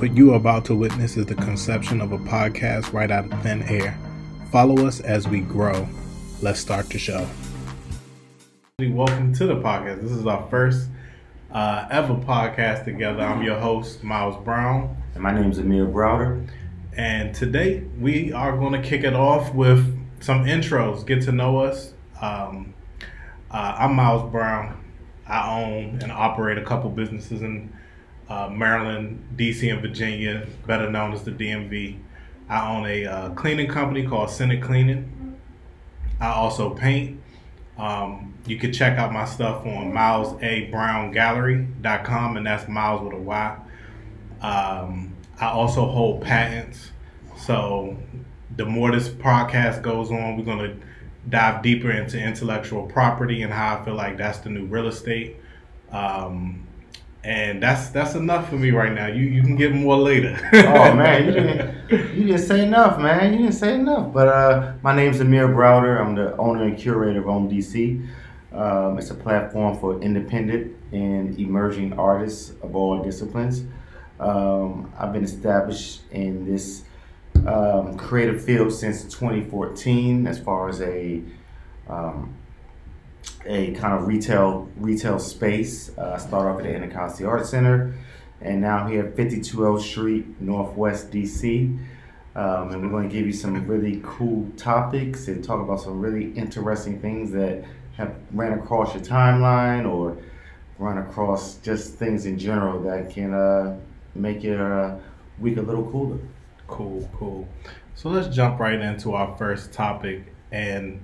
What you are about to witness is the conception of a podcast right out of thin air. Follow us as we grow. Let's start the show. Welcome to the podcast. This is our first uh, ever podcast together. I'm your host, Miles Brown. And my name is Amir Browder. And today we are going to kick it off with some intros, get to know us. Um, uh, I'm Miles Brown. I own and operate a couple businesses in uh, Maryland, DC, and Virginia, better known as the DMV. I own a uh, cleaning company called Senate Cleaning. I also paint. Um, you can check out my stuff on milesaBrownGallery.com, and that's Miles with a Y. Um, I also hold patents. So the more this podcast goes on, we're going to dive deeper into intellectual property and how I feel like that's the new real estate. Um, and that's that's enough for me right now. You you can get more later. oh man, you didn't you didn't say enough, man. You didn't say enough. But uh, my name's Amir Browder. I'm the owner and curator of Own DC. Um, it's a platform for independent and emerging artists of all disciplines. Um, I've been established in this um, creative field since 2014, as far as a um, a kind of retail retail space. Uh, I started off at the Anacostia Art Center, and now here at 52L Street, Northwest DC. Um, and we're going to give you some really cool topics and talk about some really interesting things that have ran across your timeline or run across just things in general that can uh, make your uh, week a little cooler. Cool, cool. So let's jump right into our first topic and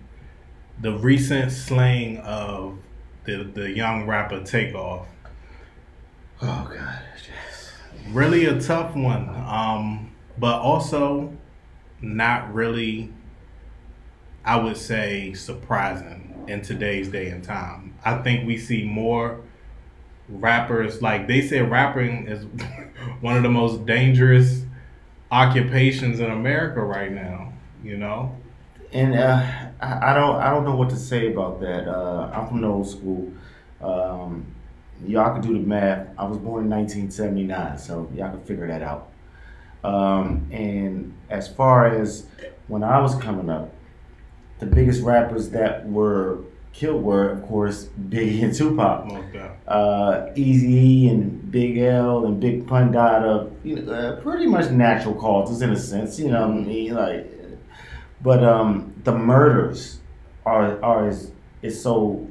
the recent slaying of the the young rapper Takeoff. Oh God, yes. really a tough one, um, but also not really. I would say surprising in today's day and time. I think we see more rappers like they say rapping is one of the most dangerous occupations in America right now. You know, and uh, I, don't I don't know what to say about that. Uh, I'm from the old school. Um, y'all can do the math. I was born in 1979, so y'all can figure that out. Um, and as far as when I was coming up, the biggest rappers that were killed were, of course, Biggie and Tupac. Uh, Eazy and Big L and Big Pun died of you know, uh, pretty much natural causes in a sense. You know, what I mean, like but um, the murders are are is, is so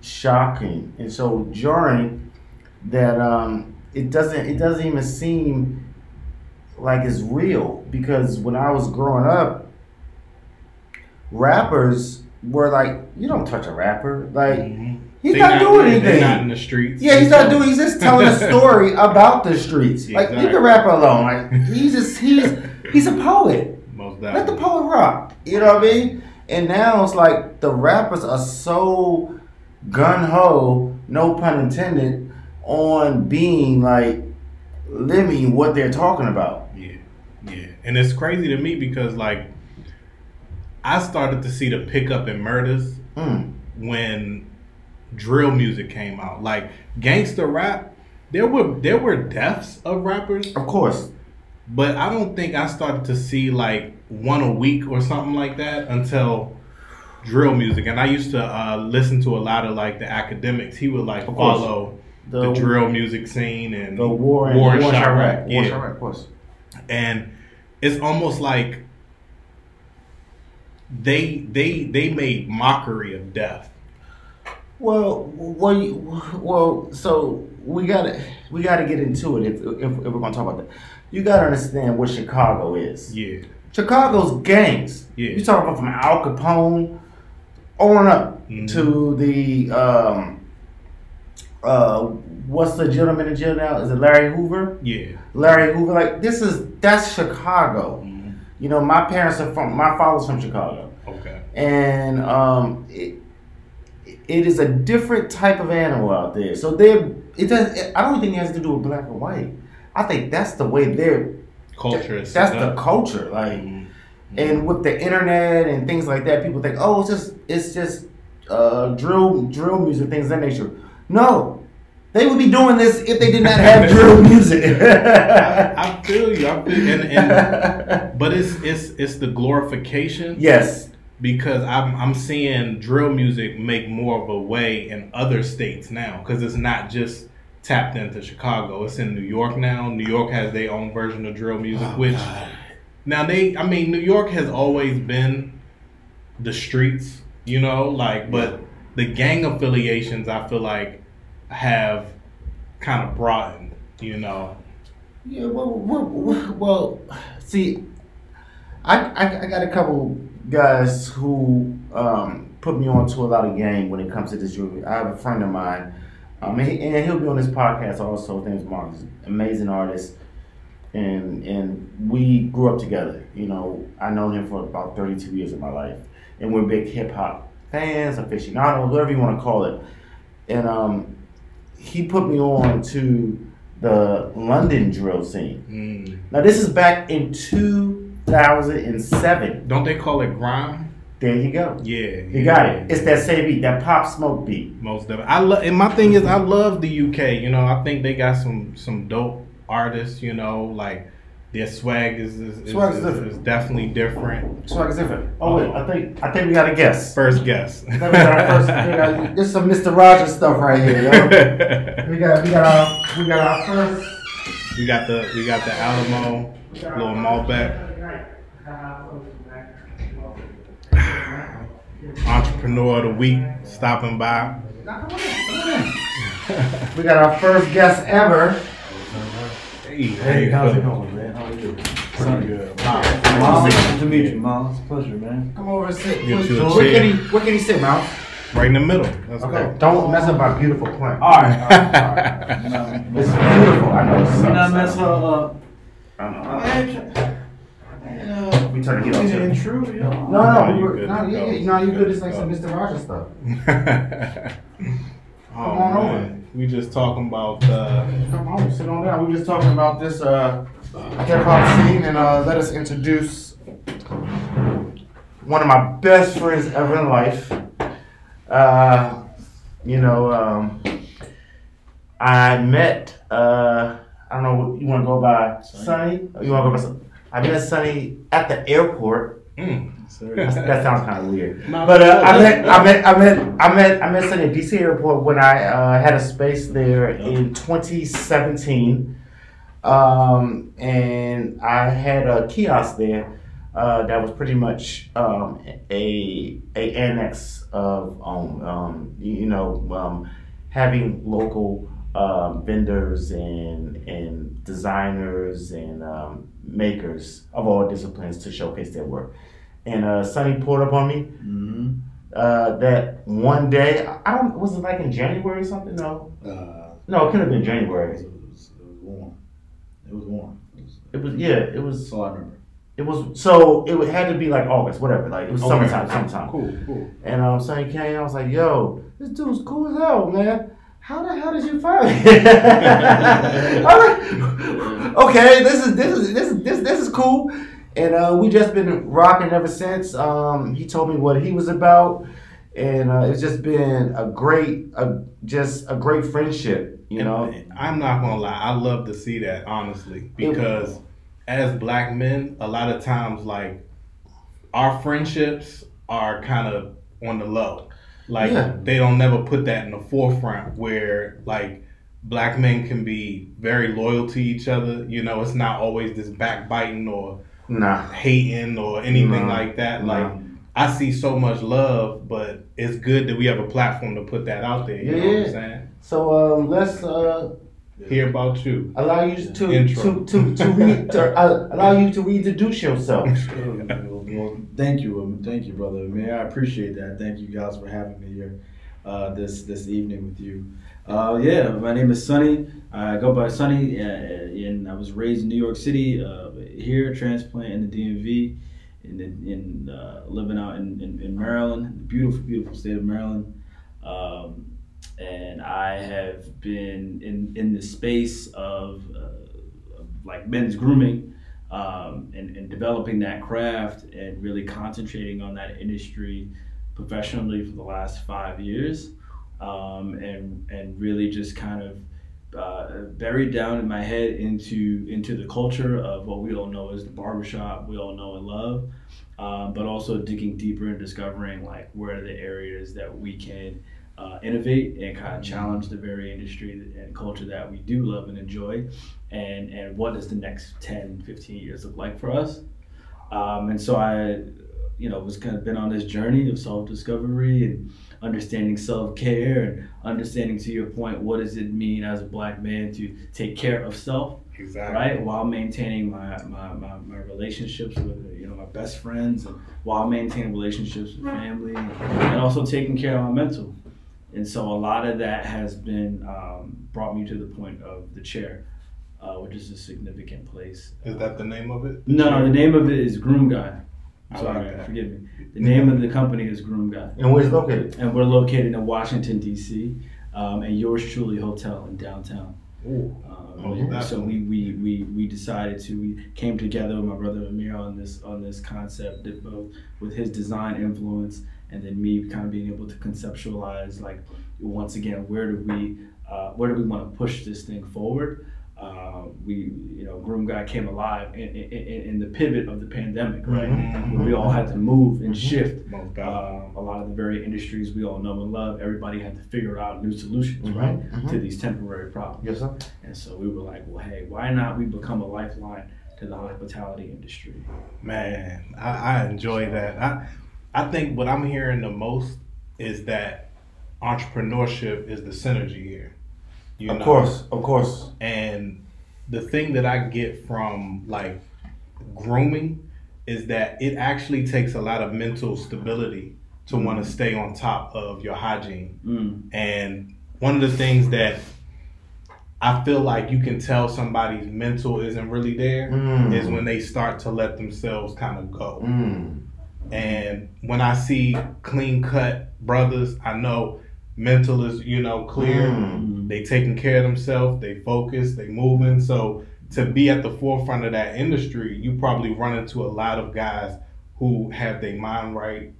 shocking and so jarring that um, it doesn't it doesn't even seem like it's real because when I was growing up, rappers were like, you don't touch a rapper, like. Mm-hmm. He's they not, not, doing anything. not in the streets. Yeah, he's not doing. He's just telling a story about the streets. Exactly. Like leave the rapper alone. Like he's just he's he's a poet. Most Let the poet rock. You know what I mean? And now it's like the rappers are so gun ho, no pun intended, on being like living what they're talking about. Yeah, yeah, and it's crazy to me because like I started to see the pickup in murders mm. when drill music came out. Like gangster rap, there were there were deaths of rappers, of course, but I don't think I started to see like one a week or something like that until drill music. And I used to uh, listen to a lot of like the academics. He would like follow the, the, drill music scene and the war, war in, war Chiraq. Chiraq. Yeah. War Chiraq, of course. And it's almost like they they they made mockery of death. Well, well, well. So we gotta we gotta get into it if, if, if we're gonna talk about that you got to understand what Chicago is. Yeah. Chicago's gangs. Yeah. You talking about from Al Capone on up mm-hmm. to the um, uh, what's the gentleman in jail now? Is it Larry Hoover? Yeah. Larry Hoover. Like this is that's Chicago. Mm-hmm. You know, my parents are from my father's from Chicago. Okay. And um, it, it is a different type of animal out there. So they it does. I don't think it has to do with black or white. I think that's the way their culture is. That's the culture, like, mm-hmm. and with the internet and things like that, people think, oh, it's just it's just uh, drill drill music, things of that nature. No, They would be doing this if they did not have drill music. I, I feel you. I feel, and, and but it's it's it's the glorification. yes. because I'm I'm seeing drill music make more of a way in other states now because it's not just tapped into Chicago. It's in New York now. New York has their own version of drill music, Oh, which God. now they I mean New York has always been the streets, you know, like but the gang affiliations I feel like have kind of broadened, you know. Yeah, well, well, well, see, I, I I got a couple guys who um, put me on to a lot of gang when it comes to this drill. I have a friend of mine, um, and, he, and he'll be on this podcast also. His Mark, amazing artist, and and we grew up together. You know, I known him for about thirty two years of my life, and we're big hip hop fans, aficionados, whatever you want to call it. And um, he put me on to the London drill scene. Mm. Now this is back in 2007. Don't they call it grime? There you go. Yeah, You got it. It's that same beat, that pop smoke beat. Most of it. I love, and my thing is, I love the UK. You know, I think they got some some dope artists. You know, like their swag is is, is, Swag's is- different. is definitely different. Swag is different. Oh wait, I think I think we got a guess. First guess. I think we got our first. we got- This is some Mr. Rogers stuff right here, yo. We got we got our we got our first. we got the we got the Alamo, little Malbec. Entrepreneur of the week stopping by. Now, come on in, come on in. We got our first guest ever. Hey, Hey, how's it going, man? How are you? Doing? Pretty good. Miles, nice to meet you, Miles. Pleasure, man. Come over and sit. Get you a Where can he Where can he sit, Mouse? Right in the middle. Let's Okay. Don't mess up my beautiful plant. All right, all right, all right. No, It's beautiful. I know. It's You're not mess her up. I know. I We turn the heat on ain't too. intrude. No, No, no, you we were, good no, yeah, yeah, no, you good. It's like some Mr. Rogers stuff. oh, on over. We just talking about uh, Come on, sit on down. We were just talking about this uh, hip hop scene, and uh, let us introduce one of my best friends ever in life. Uh, you know, um, I met. Uh, I don't know. You want to go by Sonny? Or you want to go by? Son- I met Sonny at the airport. mm. That's- that sounds kind of weird. No, But uh, I met, I met, I met, I met, I met Sonny at DC Airport when I uh, had a space there in 2017, um, and I had a kiosk there uh, that was pretty much um, a a annex of um, um, you you know um, having local um, vendors and and designers and um, makers of all disciplines to showcase their work. And uh, Sonny pulled up on me Mm-hmm. uh, that one day. I don't. Was it like in January or something? No, Uh, no, it couldn't have been January. it was, it was warm. It was warm. It was, It was yeah. It was. all I remember. It was so. It had to be like August, whatever. Like it was Okay. summertime, summertime. Cool, cool. And um, Sonny came. I was like, "Yo, this dude's cool as hell, man. How the hell did you find me?" I'm like, okay, this is this is this is this this is cool. And uh, we just been rocking ever since. Um, he told me what he was about, and uh, it's just been a great, a, just a great friendship. You know, And I'm not gonna lie, I love to see that honestly because as black men, a lot of times like our friendships are kind of on the low. Like Yeah. they don't never put that in the forefront where like black men can be very loyal to each other. You know, it's not always this backbiting or nah. hating or anything No. like that. No. Like I see so much love, but it's good that we have a platform to put that out there. You know what Yeah. I'm saying? So um, let's uh, Hear about you. allow you to Intro. to to to, re- to uh, allow you to reintroduce yourself. thank you, thank you, brother. Man, I appreciate that. Thank you guys for having me here uh, this this evening with you. Uh, yeah, my name is Sonny. I go by Sonny, uh, and I was raised in New York City. Uh, here, transplant in the DMV, and in, in uh, living out in, in, in Maryland, beautiful, beautiful state of Maryland. Um, and I have been in in the space of, uh, of like men's grooming um, and, and developing that craft and really concentrating on that industry professionally for the last five years. um, and and really just kind of uh, buried down in my head into into the culture of what we all know as the barbershop, we all know and love, um, but also digging deeper and discovering like where are the areas that we can uh, innovate and kind of challenge the very industry and culture that we do love and enjoy, and and what does the next 10, 15 years look like for us. Um, and so I, you know, was kind of been on this journey of self discovery and understanding self care and understanding, to your point, what does it mean as a black man to take care of self, Exactly. right, while maintaining my, my, my, my relationships with you know my best friends and while maintaining relationships with family and also taking care of my mental. And so a lot of that has been um, brought me to the point of the chair, uh, which is a significant place. Is that the name of it? No, no, the name of it is Groom Guy. Sorry, like forgive me. The name of the company is Groom Guy, And where's it located? and we're located in Washington D.C. Um, and Yours Truly Hotel in downtown. Ooh. Um, Oh, so we, we, we, we decided to we came together with my brother Amir on this on this concept that both with his design influence and then me kind of being able to conceptualize like once again where do we uh, where do we want to push this thing forward uh, we you know groom guy came alive in, in, in in the pivot of the pandemic right Mhm. where we all had to move and shift Most definitely. um, a lot of the very industries we all know and love everybody had to figure out new solutions Mhm, right mhm. to these temporary problems Yes, sir. and so we were like, well, hey, why not we become a lifeline to the hospitality industry? Man, I, I enjoy that. I I think what I'm hearing the most is that entrepreneurship is the synergy here. You Of know? course, of course. And the thing that I get from like grooming is that it actually takes a lot of mental stability to want to stay on top of your hygiene. Mm. And one of the things that I feel like you can tell somebody's mental isn't really there Mm. is when they start to let themselves kind of go. Mm. And when I see clean cut brothers, I know mental is, you know, clear. Mm. They taking care of themselves, they focus, they moving. So to be at the forefront of that industry, you probably run into a lot of guys who have their mind right,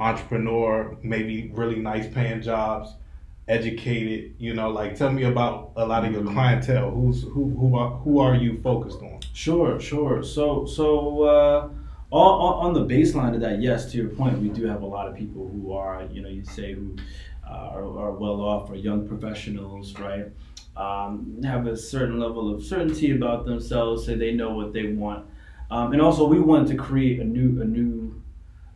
entrepreneur, maybe really nice paying jobs, educated, you know, like tell me about a lot of your Mhm. clientele. Who's who who are who are you focused on? Sure, sure. So, so uh, on, on the baseline of that, yes, to your point, we do have a lot of people who are, you know, you say who uh, are, are well off or young professionals, right? Um, have a certain level of certainty about themselves, say they know what they want, um, and also we wanted to create a new, a new,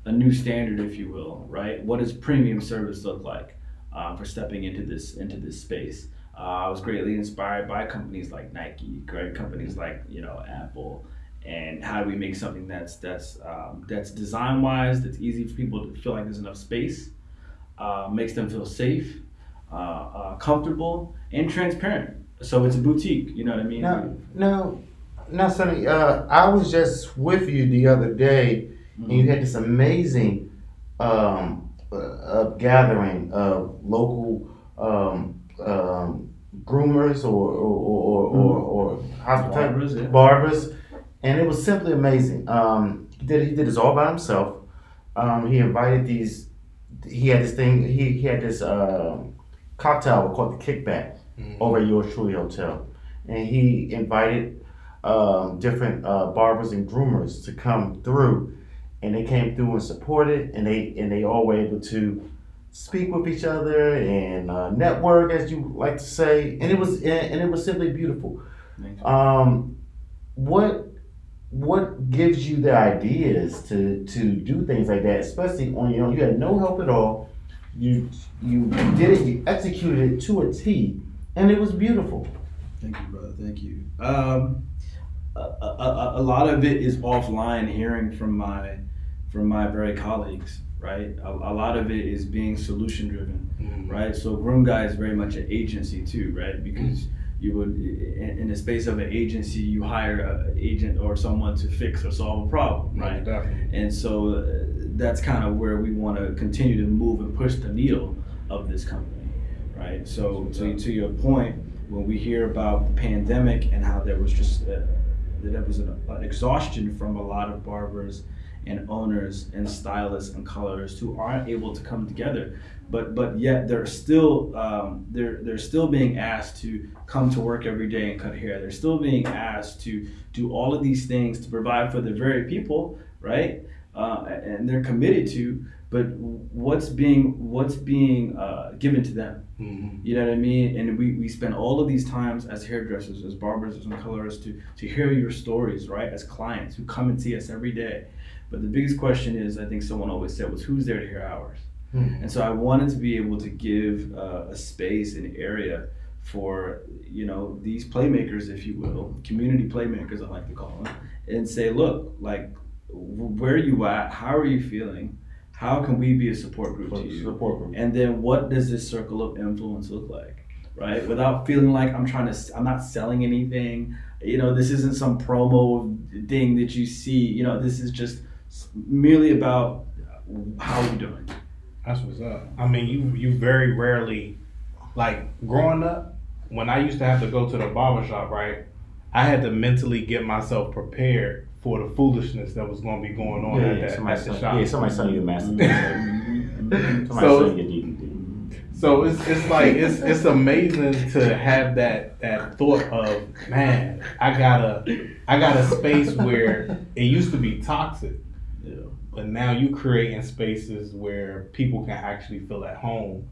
a new standard, if you will, right? What does premium service look like uh, for stepping into this into this space? Uh, I was greatly inspired by companies like Nike, great companies like you know Apple, and how do we make something that's that's um, that's design wise, that's easy for people to feel like there's enough space, uh, makes them feel safe, uh, uh, comfortable, and transparent. So it's a boutique. You know what I mean? Now, now, now, Sonny, uh, I was just with you the other day, and you had this amazing um, uh, uh, gathering of local um, um, groomers or or or, or, or hospital Barbers, yeah. barbers, and it was simply amazing. Um, he did he did this all by himself. Um, he invited these. He had this thing. He, he had this uh, cocktail called the Kickback over at Yours Truly Hotel, and he invited um, different uh, barbers and groomers to come through, and they came through and supported, and they and they all were able to speak with each other and uh, network, as you like to say, and it was and, and it was simply beautiful. Um, what gives you the ideas to to do things like that, especially on your own? You had no help at all. You you did it. You executed it to a T, and it was beautiful. Thank you, brother. Thank you. Um, a, a, a- a lot of it is offline, hearing from my from my very colleagues. Right. A, a lot of it is being solution driven. Mhm. Right. So Groom Guy is very much an agency too. Right. Because you would in, the space of an agency, you hire an agent or someone to fix or solve a problem. Right. Definitely. And so uh, that's kind of where we want to continue to move and push the needle of this company, right? So to, to your point, when we hear about the pandemic and how there was just uh, that there was an, an exhaustion from a lot of barbers and owners and stylists and colorists who aren't able to come together but but yet they're still um, they're they're still being asked to come to work every day and cut hair. They're still being asked to do all of these things to provide for the very people, right? Uh, and they're committed to. But what's being what's being uh, given to them? Mhm. You know what I mean? And we, we spend all of these times as hairdressers, as barbers, and colorists to, to hear your stories, right? As clients who come and see us every day. But the biggest question is, I think someone always said, was who's there to hear ours? Hmm. And so I wanted to be able to give uh, a space, an area for you know these playmakers, if you will, community playmakers, I like to call them, and say, look, like, where are you at? How are you feeling? How can we be a support group to you? Support group. And then what does this circle of influence look like? Right? Without feeling like I'm trying to, I'm not selling anything. You know, this isn't some promo thing that you see. You know, this is just merely about how are you doing? That's what's up. I mean, you you very rarely, like growing up, when I used to have to go to the barber shop, right? I had to mentally get myself prepared for the foolishness that was going to be going on Yeah, at, yeah, that, somebody at the shop. yeah, somebody sent you a master. Somebody So- you a So it's it's like it's it's amazing to have that that thought of man, I got a I got a space where it used to be toxic, Yeah. But now you creating spaces where people can actually feel at home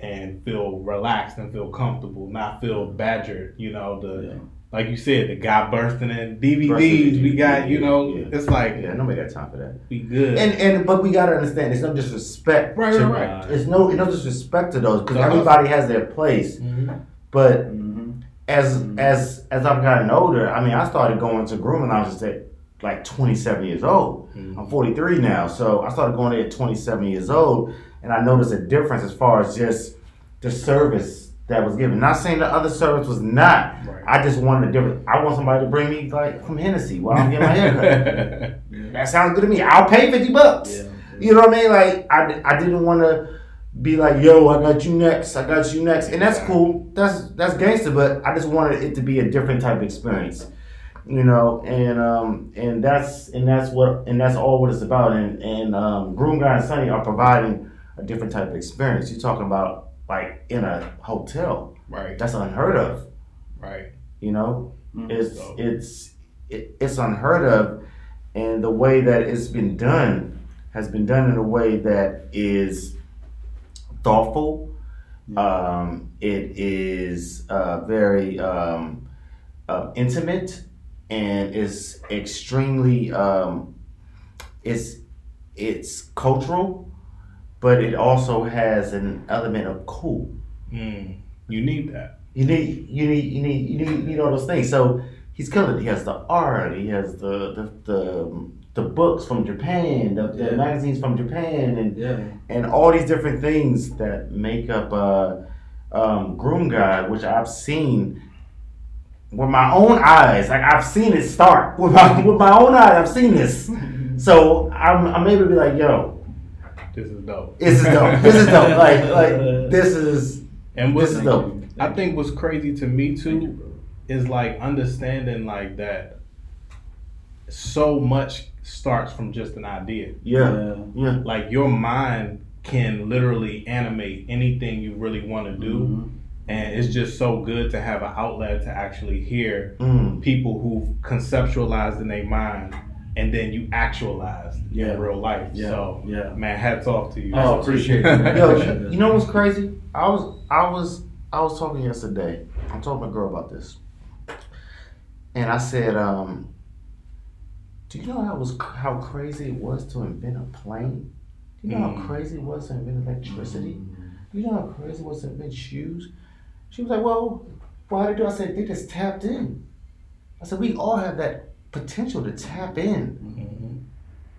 and feel relaxed and feel comfortable, not feel badgered. You know the Yeah. like you said, the guy bursting in DVDs. Bursting we got you know yeah. it's like Yeah, nobody got time for that. we good. And and but we gotta understand, it's no disrespect. Right, to, right, right. It's no, it's no disrespect to those because everybody has their place. Mhm. But Mhm. as Mhm. as as I've gotten older, I mean, I started going to grooming lounges at like 27 years old. Mhm. I'm 43 now, so I started going there at 27 years old, and I noticed a difference as far as just the service that was given. Not saying the other service was not. Right. I just wanted a different. I want somebody to bring me like from Hennessy while I'm getting my haircut. that sounds good to me. I'll pay 50 bucks. Yeah. You know what I mean? Like I, I didn't want to be like, yo, I got you next. I got you next, and that's cool. That's that's gangster, but I just wanted it to be a different type of experience. You know, and um and that's and that's what and that's all what it's about. And and um, Groom Guy and Sonny are providing a different type of experience. You're talking about like in a hotel. right, That's unheard of. right. You know, Mhm. it's So- it's it, it's unheard of, and the way that it's been done has been done in a way that is thoughtful. Um, it is uh, very um, uh, intimate, and is extremely um, it's it's cultural, but it also has an element of cool. Mm. You need that. You need, you need, you need, you need, you need all those things. So he's killing it. He has the art. He has the the the, the books from Japan, the, the Yeah. magazines from Japan, and Yeah. and all these different things that make up uh, um, Groom Guy, which I've seen with my own eyes. Like I've seen it start with my with my own eyes. I've seen this. So I'm I'm able to be like, yo, This is dope. this is dope. This is dope. Like like this is And this is Thank dope. you. I think what's crazy to me Thank you, too is like understanding like that so much starts from just an idea. Yeah, yeah. Like your mind can literally animate anything you really want to do. Mhm. And it's just so good to have an outlet to actually hear Mm. people who've conceptualized in their mind and then you actualized Yeah. in real life. Yeah. So Yeah. man, hats off to you. Oh, appreciate it. Yo, you know what's crazy? I was I was I was talking yesterday. I told my girl about this, and I said, um, "Do you know how it was how crazy it was to invent a plane? Do you know Mm. how crazy it was to invent electricity? Do you know how crazy it was to invent shoes?" She was like, "Well, why did they do?" I said, "They just tapped in." I said, "We all have that potential to tap in." Mhm.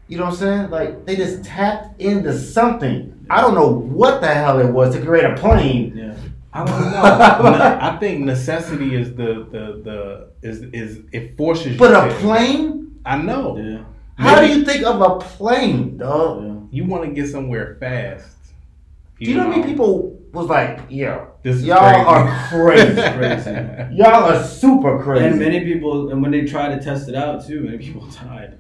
You know what I'm saying? Like they just tapped into something. I don't know what the hell it was to create a plane. Yeah. I don't know. Ne- I think necessity is the the the is is it forces you. But a plane? I know. Yeah. How do you think of a plane, dog? Yeah. you want to get somewhere fast? Do you know how many people was like, yo, This is y'all crazy. are crazy. Crazy. y'all are super crazy. And many people, and when they tried to test it out too, many people died.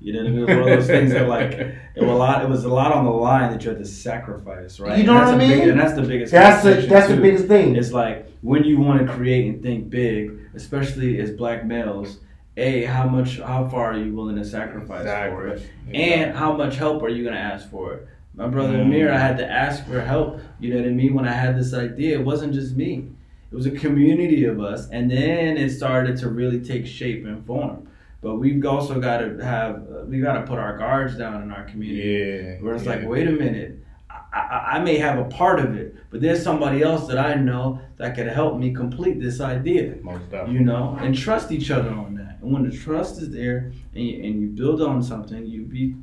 You know what I mean? It was one of those things that like it was a lot. It was a lot on the line that you had to sacrifice, right? You know and that's what I the big- mean? and that's the biggest. That's the conversation, that's the biggest thing. It's like when you want to create and think big, especially as black males. A, how much, how far are you willing to sacrifice for it, and how much help are you gonna ask for it? My brother. Amir, I had to ask for help. You know what I mean? When I had this idea, it wasn't just me. It was a community of us, and then it started to really take shape and form. But we've also got to have, we got to put our guards down in our community. yeah. Where it's yeah. like, wait a minute, I, I, I may have a part of it, but there's somebody else that I know that could help me complete this idea. most definitely. You know, and trust each other on that. And when the trust is there, and you, and you build on something, you be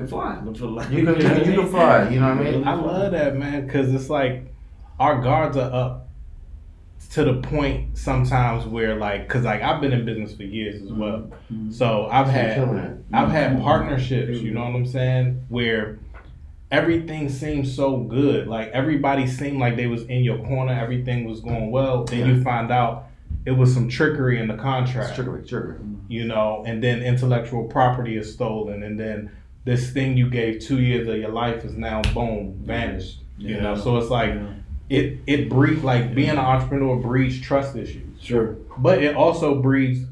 you. I mean, you can fly. You can you, you can fly. You know what I mean? I love that man because it's like our guards are up to the point sometimes where like because like I've been in business for years as well, Mhm. so I've You're had. I've had mm-hmm. partnerships. You mm-hmm. know what I'm saying? Where everything seemed so good, like everybody seemed like they was in your corner, everything was going well. Then you find out it was some trickery in the contract It's trickery, trickery. you know, and then intellectual property is stolen, and then this thing you gave two years of your life is now boom vanished. You know, so it's like Yeah. it it breeds like being an entrepreneur breeds trust issues, Sure. but it also breeds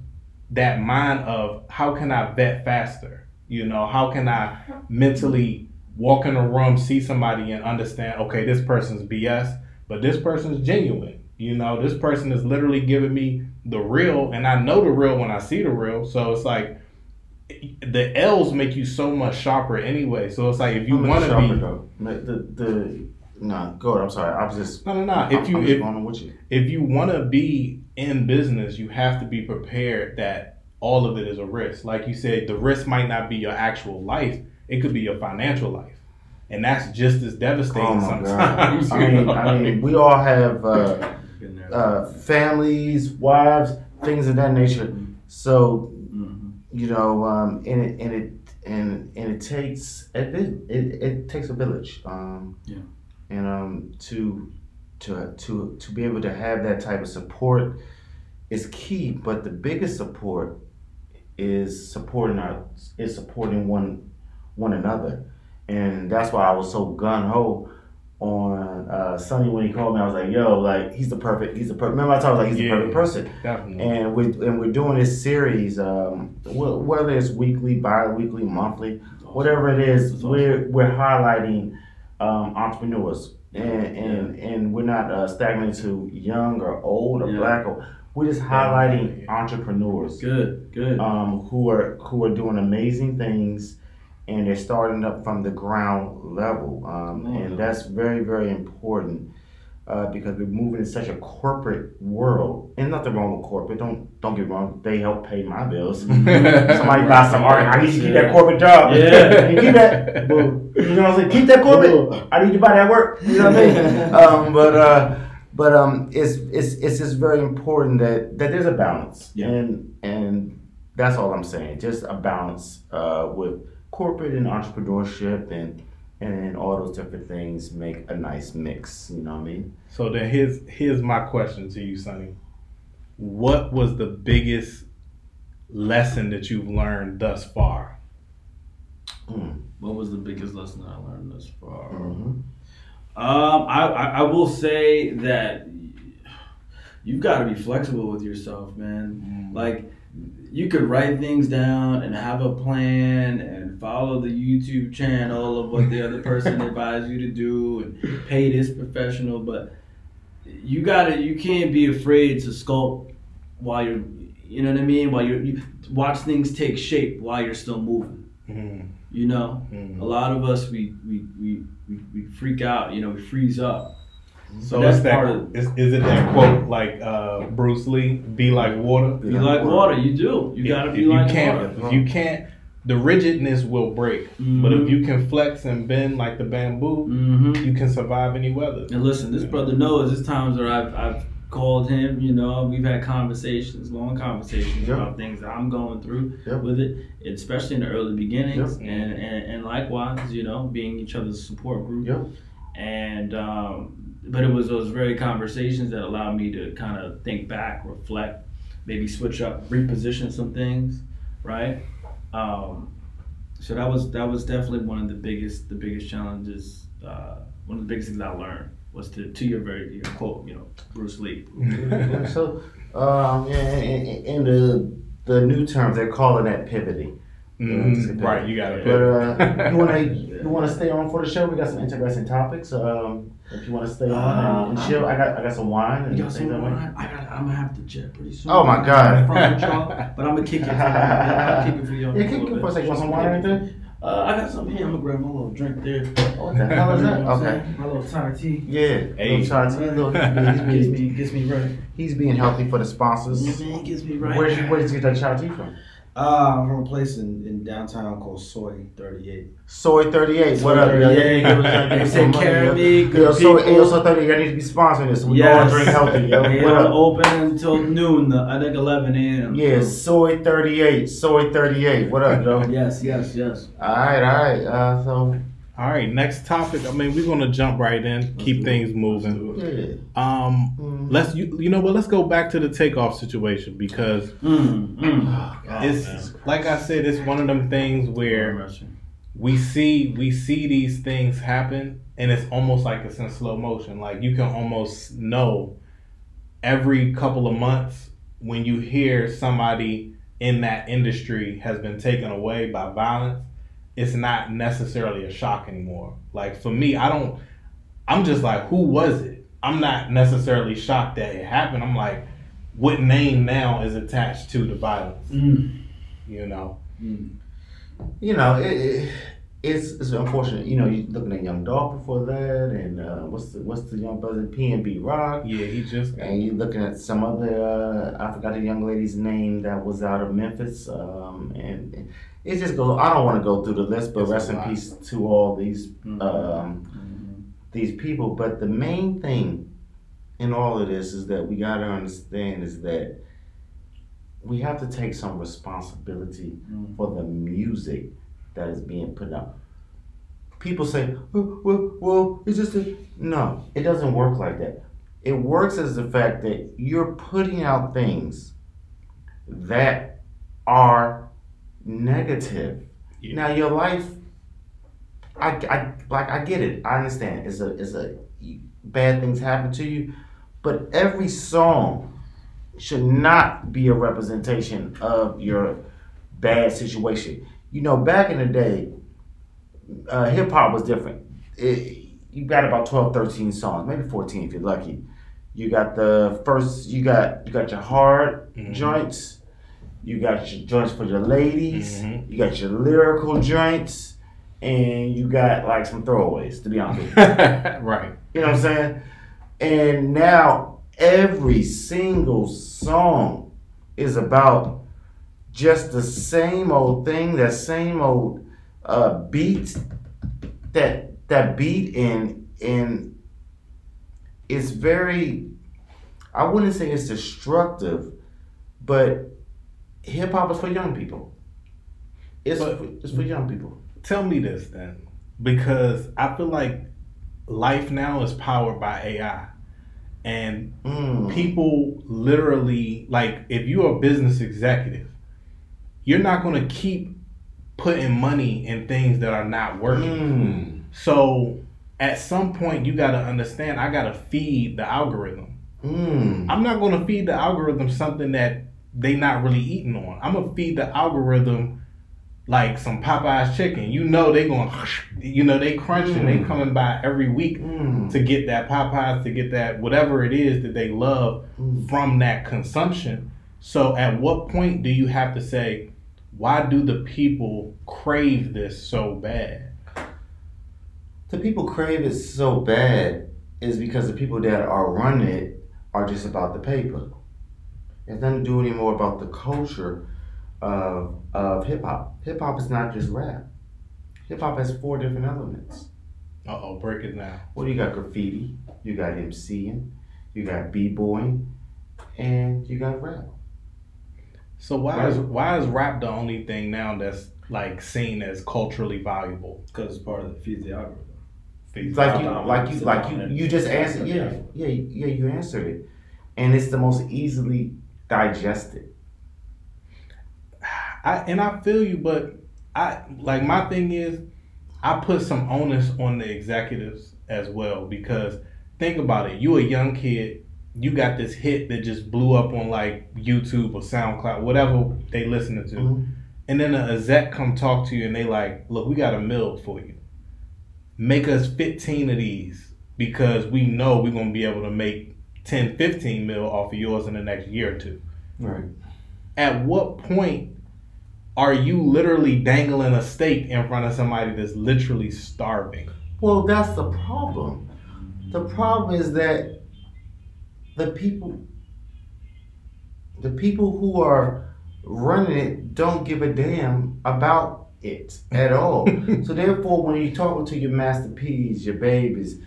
that mind of how can I vet faster? You know, how can I mentally walk in a room, see somebody, and understand? Okay, this person's BS, but this person's genuine. You know, this person is literally giving me the real, and I know the real when I see the real. So it's like the L's make you so much sharper anyway. So it's like if you want to be, though. The the no, go ahead. I'm sorry. I was just. no, no, no. If you if going with you. if you want to be in business, you have to be prepared that all of it is a risk. Like you said, the risk might not be your actual life; it could be your financial life, and that's just as devastating Oh sometimes. I mean. I mean, we all have uh, uh, families, wives, things of that nature. So. You know, um, and it and it and and it takes it it, it, takes a village. Um, Yeah. And um, to to to to be able to have that type of support is key. But the biggest support is supporting our is supporting one one another, and that's why I was so gun ho on uh, Sonny when he called me. I was like, "Yo, like he's the perfect. He's the perfect." Remember I told like he's Yeah. the perfect person Definitely. and we and we're doing this series, um, whether it's weekly, bi-weekly, monthly, whatever it is, awesome. we're we're highlighting um, entrepreneurs, and and and we're not uh, stagnating to young or old or Yeah. black or we're just Yeah. highlighting entrepreneurs Good. Good. um, who are who are doing amazing things, and they're starting up from the ground level, um, Oh, and that's very very important uh, because we're moving in such a corporate world. And nothing wrong with corporate. Don't don't get wrong. They help pay my bills. Somebody buys some art. I need to keep that corporate job. Yeah. you keep that. You know what I'm saying? Keep that corporate. I need to buy that work. You know what I mean? um, but uh, but um, it's it's it's just very important that that there's a balance. Yeah. And and that's all I'm saying. Just a balance uh, with corporate and entrepreneurship and and all those different things make a nice mix. You know what I mean? So then here's here's my question to you, Sonny. What was the biggest lesson that you've learned thus far? Mm. What was the biggest lesson I learned thus far? Mhm. Um, I, I, I will say that you've got to be flexible with yourself, man. Like, you could write things down and have a plan and follow the YouTube channel of what the other person advised you to do and pay this professional, but you gotta, you can't be afraid to sculpt while you're, you know what I mean? While you're, you watch things take shape while you're still moving. Mhm. You know, Mhm. a lot of us we we, we, we, we freak out. You know, we freeze up. So That's is that part of- is, is it that quote like uh, Bruce Lee, "Be like water"? Be like water. You do. You gotta be if like you can't, water. If you can't, the rigidness will break. But if Mhm. you can flex and bend like the bamboo, Mm-hmm. you can survive any weather. And listen, this brother knows. There's times where I've I've called him. You know, we've had conversations, long conversations Yeah. about things that I'm going through Yeah. with it, especially in the early beginnings, Yeah. and, and and likewise, you know, being each other's support group. Yeah. and um, but it was those very conversations that allowed me to kind of think back, reflect, maybe switch up, reposition some things, right? Um, so that was that was definitely one of the biggest the biggest challenges. Uh, one of the biggest things I learned was to to your very your quote, you know, Bruce Lee. so, um, in, in, in the the new terms, they're calling that pivoting. Mhm. Right, you got it. But uh, you wanna you wanna stay on for the show? We got some interesting topics. Um, if you wanna stay on and, and chill, I got I got some wine and You got some things that way. wine? I got. I'm gonna have to jet pretty soon. Oh, my God. From with y'all, but I'm gonna kick it. For, I'll kick it for y'all. Yeah, kick it for a bit. second. Want some wine or anything? Uh, I got something here. I'm gonna grab my little drink there. What the hell is that? You know Okay. saying? My little Thai tea. Yeah, Hey. little chai tea, little- Gets me, gets me right. he's being healthy for the sponsors. Yeah, man, gets me right. Where did you, where did you get that chai tea from? Uh, I'm from a place in, in downtown called Soi 38. Soi 38. What Soi up? 38. Give us- give They take care of money, me, yo. good Yo, Soi, people. yo, Soi 38. I need to be sponsoring this. We Yes. all drink healthy, yo. Yeah, What up? open until noon. I think 11 a.m. Yeah, Soi 38. Soi 38. What up, Joe? Yes, yes, yes. all right, all right. Uh, so, All right, next topic. I mean, we're gonna jump right in, keep things moving. yeah. Um, Mm. let's you, you know what? Let's go back to the takeoff situation because Mm, mm. it's like I said, it's one of them things where we see we see these things happen, and it's almost like it's in slow motion. Like you can almost know every couple of months when you hear somebody in that industry has been taken away by violence. It's not necessarily a shock anymore. Like for me, I don't. I'm just like, who was it? I'm not necessarily shocked that it happened. I'm like, what name now is attached to the violence? Mm. You know. Mm. You know, it, it, it's it's unfortunate. You know, you looking at Young Dolph before that, and uh, what's the what's the young brother PnB Rock, Yeah, he just. and you looking at some other uh, I forgot the young lady's name that was out of Memphis, um, and, and it just goes. I don't want to go through the list, but It's rest in peace to all these Mhm. um, Mhm. these people. But the main thing in all of this is that we got to understand is that we have to take some responsibility Mm. for the music that is being put out. People say, well, well, well it's just a. No, it doesn't work like that. It works as the fact that you're putting out things that are negative. Yeah. Now, your life, I, I like, I get it. I understand. It's a, it's a bad things happen to you, but every song should not be a representation of your bad situation. You know, back in the day, uh, hip hop was different. It, you got about 12, 13 songs, maybe 14 if you're lucky. You got the first, you got you got your hard Mhm. joints, you got your joints for your ladies, Mhm. you got your lyrical joints, and you got like some throwaways, to be honest with you. right. You know what I'm saying? And now every single song is about just the same old thing, that same old uh, beat, that that beat and and it's very I wouldn't say it's destructive, but hip hop is for young people. It's But- for, it's for young people. Tell me this then, because I feel like life now is powered by AI, and Mm. people literally like if you're a business executive, you're not going to keep putting money in things that are not working. Mm. So at some point, you got to understand. I got to feed the algorithm. Mm. I'm not going to feed the algorithm something that they not really eating on. I'm gonna feed the algorithm like some Popeyes chicken. You know they going, you know they crunching. They Mm. coming by every week Mm. to get that Popeyes, to get that whatever it is that they love Mm. from that consumption. So at what point do you have to say, why do the people crave this so bad? The people crave it so bad is because the people that are running it are just about the paper. It has nothing to do anymore about the culture of, of hip hop. Hip hop is not just rap. Hip hop has four different elements. Uh oh, break it down. Well, you got graffiti, you got MCing, you got b-boying, and you got rap. So why is why is rap the only thing now that's like seen as culturally valuable? because it's part of the feed the algorithm. It's like you, like you, like you, you just answered. Yeah, yeah, yeah. You answered it, and it's the most easily digested. I and I feel you, but I like my thing is I put some onus on the executives as well because think about it. You a young kid, you got this hit that just blew up on like YouTube or SoundCloud, whatever they listening to. Mm-hmm. And then a exec come talk to you and they like, look, we got a mill for you. Make us 15 of these because we know we're gonna be able to make 10, 15 mil off of yours in the next year or two. Right. At what point are you literally dangling a steak in front of somebody that's literally starving? Well, that's the problem. The problem is that the people the people who are running it don't give a damn about it at all. so therefore when you're talking to your Master P's, your babies,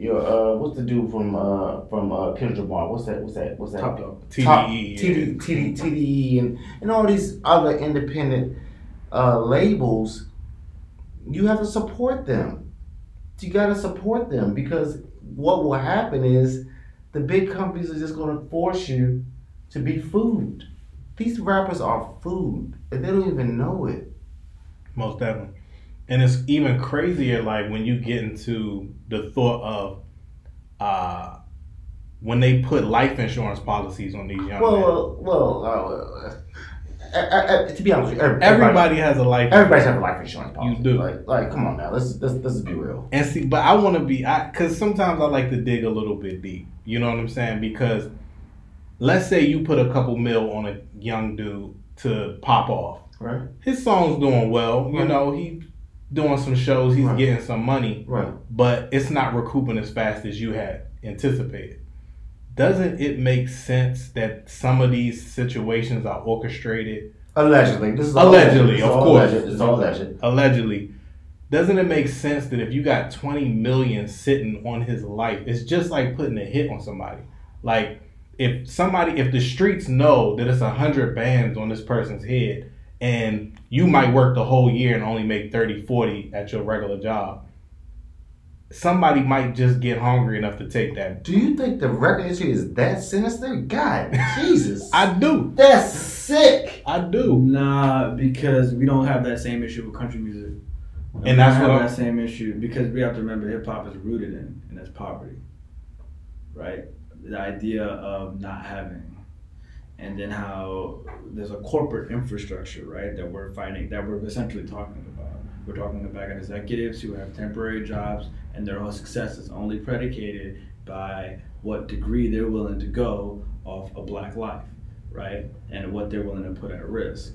your uh, what's the dude from uh from uh Kendrick Lamar? What's that? What's that? What's that? Top Dawg. TDE. TDE, TDE, TDE, and and all these other independent uh, labels. You have to support them. You got to support them because what will happen is the big companies are just going to force you to be food. These rappers are food, and they don't even know it. Most definitely. And it's even crazier, like when you get into the thought of uh, when they put life insurance policies on these young well, men. Well, well, uh, uh, uh, to be honest everybody, everybody has a life. Everybody's have a life insurance policy. You do. Like, like, come on now, let's let's, let's be real. And see, but I want to be, I because sometimes I like to dig a little bit deep. You know what I'm saying? Because let's say you put a couple mil on a young dude to pop off. Right. His song's doing well. You know, he doing some shows. He's right. getting some money. Right. But it's not recouping as fast as you had anticipated doesn't it make sense that some of these situations are orchestrated? Allegedly, this is allegedly, of course. Alleged. It's all alleged. Allegedly, doesn't it make sense that if you got twenty million sitting on his life, it's just like putting a hit on somebody. Like if somebody, if the streets know that it's a hundred bands on this person's head, and you might work the whole year and only make 30, 40 at your regular job somebody might just get hungry enough to take that. Do you think the record industry is that sinister? God, Jesus. I do. That's sick. I do. Nah, because we don't have that same issue with country music. and that's what that same issue because we have to remember hip hop is rooted in and that's poverty, right? The idea of not having, and then how there's a corporate infrastructure, right? That we're fighting, that we're essentially talking about. We're talking about executives who have temporary jobs and their whole success is only predicated by what degree they're willing to go off a black life, right? And what they're willing to put at risk.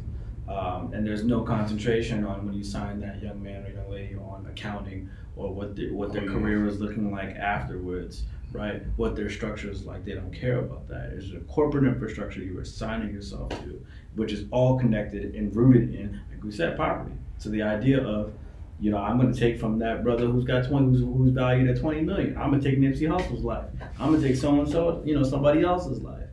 Um, and there's no concentration on when you sign that young man or young lady on accounting or what the, what their career is looking like afterwards, right? What their structure is like. They don't care about that. It's a corporate infrastructure you are signing yourself to, which is all connected and rooted in, like we said, poverty. So the idea of you know, I'm going to take from that brother who's got 20, who's, who's valued at 20 million. I'm going to take Nipsey Hussle's life. I'm going to take so and so, you know, somebody else's life.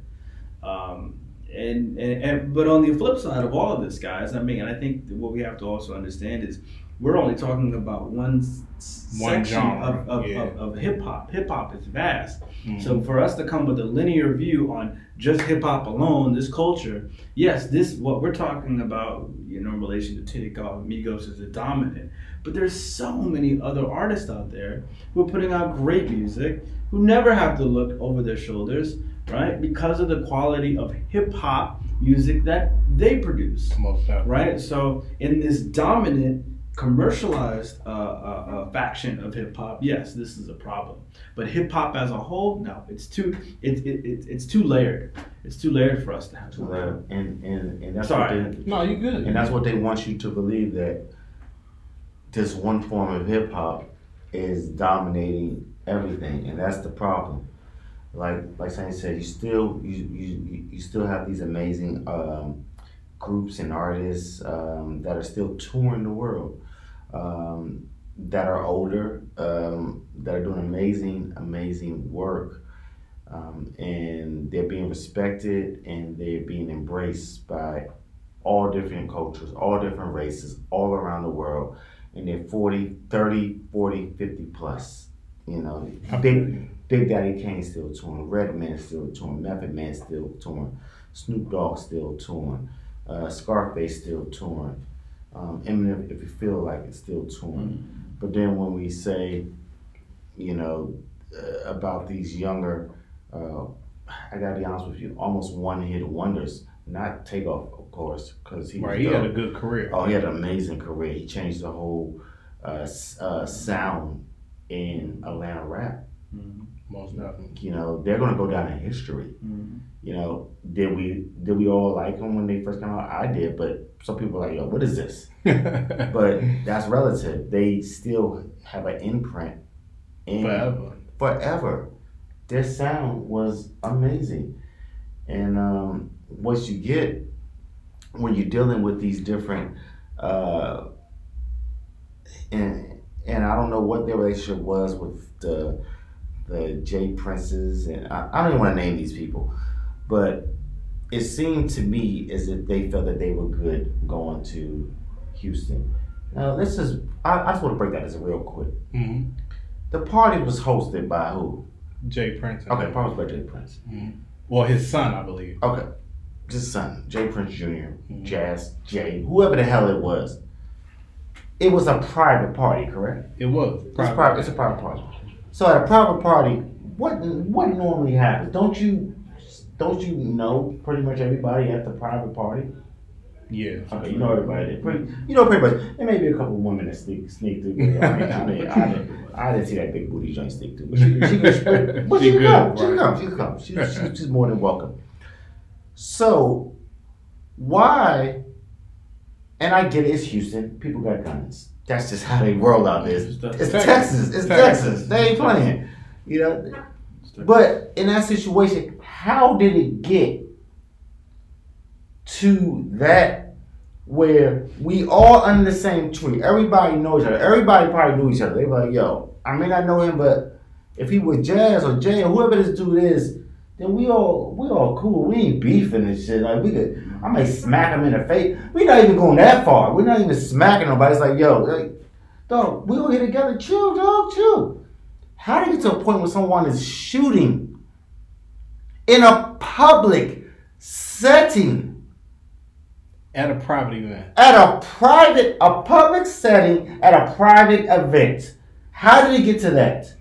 Um, and, and, and, but on the flip side of all of this, guys, I mean, and I think what we have to also understand is we're only talking about one, one section of, of, yeah. of, of hip hop. Hip hop is vast. Mm-hmm. So for us to come with a linear view on just hip hop alone, this culture, yes, this what we're talking about, you know, in relation to Takeoff, Migos is a dominant. But there's so many other artists out there who are putting out great music, who never have to look over their shoulders, right? Because of the quality of hip hop music that they produce. Right? So in this dominant commercialized uh, uh, uh, faction of hip hop, yes, this is a problem. But hip hop as a whole, no, it's too it, it, it, it's too layered. It's too layered for us to have. Too layered, and and and that's Sorry. what they, no, you good. And that's what they want you to believe that this one form of hip hop is dominating everything, and that's the problem. Like like Saint said, you still you you, you still have these amazing um, groups and artists um, that are still touring the world, um, that are older, um, that are doing amazing amazing work, um, and they're being respected and they're being embraced by all different cultures, all different races, all around the world and they're 40, 30, 40, 50 plus. You know, Big, Big Daddy Kane still touring, Redman still touring, Method Man still touring, Snoop Dogg still touring. Uh, Scarface still touring. Um, Eminem, if you feel like it's still touring. But then when we say, you know, uh, about these younger, uh, I gotta be honest with you, almost one hit wonders. Not Takeoff, of course, because he Right, he had a good career. Oh, he had an amazing career. He changed the whole uh, uh, sound in Atlanta rap. Most definitely. You know, they're gonna go down in history. Mhm. You know, did we did we all like them when they first came out? I did, but some people are like, yo, what is this? But that's relative. They still have an imprint in Forever. forever. Their sound was amazing. And um, what you get when you're dealing with these different uh, and and I don't know what their relationship was with the the J. Princes and I, I don't even want to name these people, but it seemed to me as if they felt that they were good going to Houston. Now this is I, I just want to break that as real quick. hmm The party was hosted by who? J. Prince. Okay, the party was by J. Prince. Well, his son, I believe. Okay, his son, J. Prince junior Mhm. Jazz, Jay, whoever the hell it was. It was a private party, correct? It was. It's private. It's a private party. So at a private party, what what normally happens? Don't you don't you know pretty much everybody at the private party? Yeah. Okay, you know everybody. Pretty, you know pretty much. There may be a couple women that sneak sneak through. I, mean, I, mean, I, didn't, I didn't see that big booty joint sneak through. But she, she, but she, She good, come. She come. She come. She, she, she's more than welcome. So why? And I get it. It's Houston. People got guns. That's just how they roll out there. It's, it's Texas. Texas. It's Texas. Texas. They ain't playing. You know. But in that situation, how did it get to that where we all under the same tree? Everybody knows each other. Everybody probably knew each other. They were like, yo, I may not know him, but if he was Jazz or Jay or whoever this dude is, then we all we all cool. We ain't beefing and shit. Like we could, I might smack him in the face. We not even going that far. We're not even smacking nobody. It's like, yo, like, dog, we all here together. Chill, dog, chill. How do you get to a point where someone is shooting in a public setting At a private event. at a private, a public setting at a private event? How did it get to that?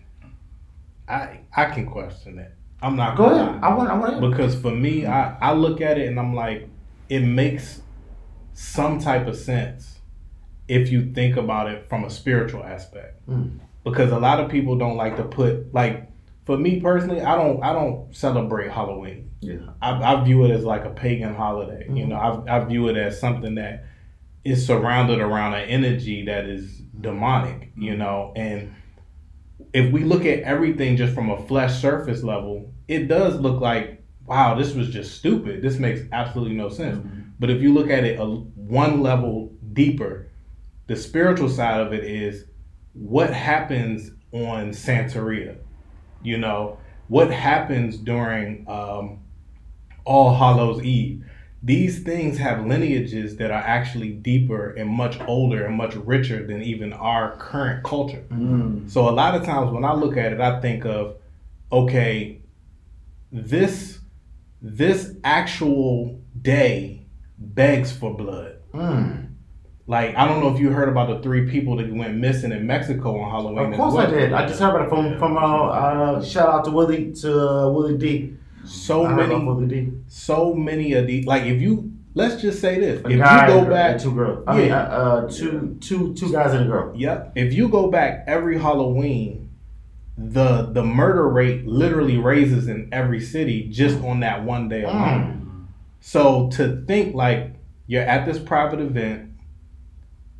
I I can question it. I'm not Go ahead. I want. I want. to Because for me, I, I look at it and I'm like, it makes some type of sense if you think about it from a spiritual aspect. Mm. Because a lot of people don't like to put like for me personally, I don't I don't celebrate Halloween. Yeah. I, I view it as like a pagan holiday. You know, I, I view it as something that is surrounded around an energy that is demonic. You know, and if we look at everything just from a flesh surface level, it does look like wow, this was just stupid. This makes absolutely no sense. But if you look at it a, one level deeper, the spiritual side of it is what happens on Santeria. You know, what happens during um, All Hallows Eve. These things have lineages that are actually deeper and much older and much richer than even our current culture. Mm. So a lot of times when I look at it, I think of, okay, this this actual day begs for blood. Mm. Like I don't know if you heard about the three people that went missing in Mexico on Halloween. Of course I did. I just heard about it from from uh, uh shout out to Willie to uh, Willie D. So I many, Willie D. so many of these. Like if you let's just say this, A if you go back, two girls. I mean, Yeah. uh, uh, two two two guys and a girl. Yep. If you go back every Halloween, the the murder rate literally raises in every city just on that one day alone. Mm. So to think like you're at this private event,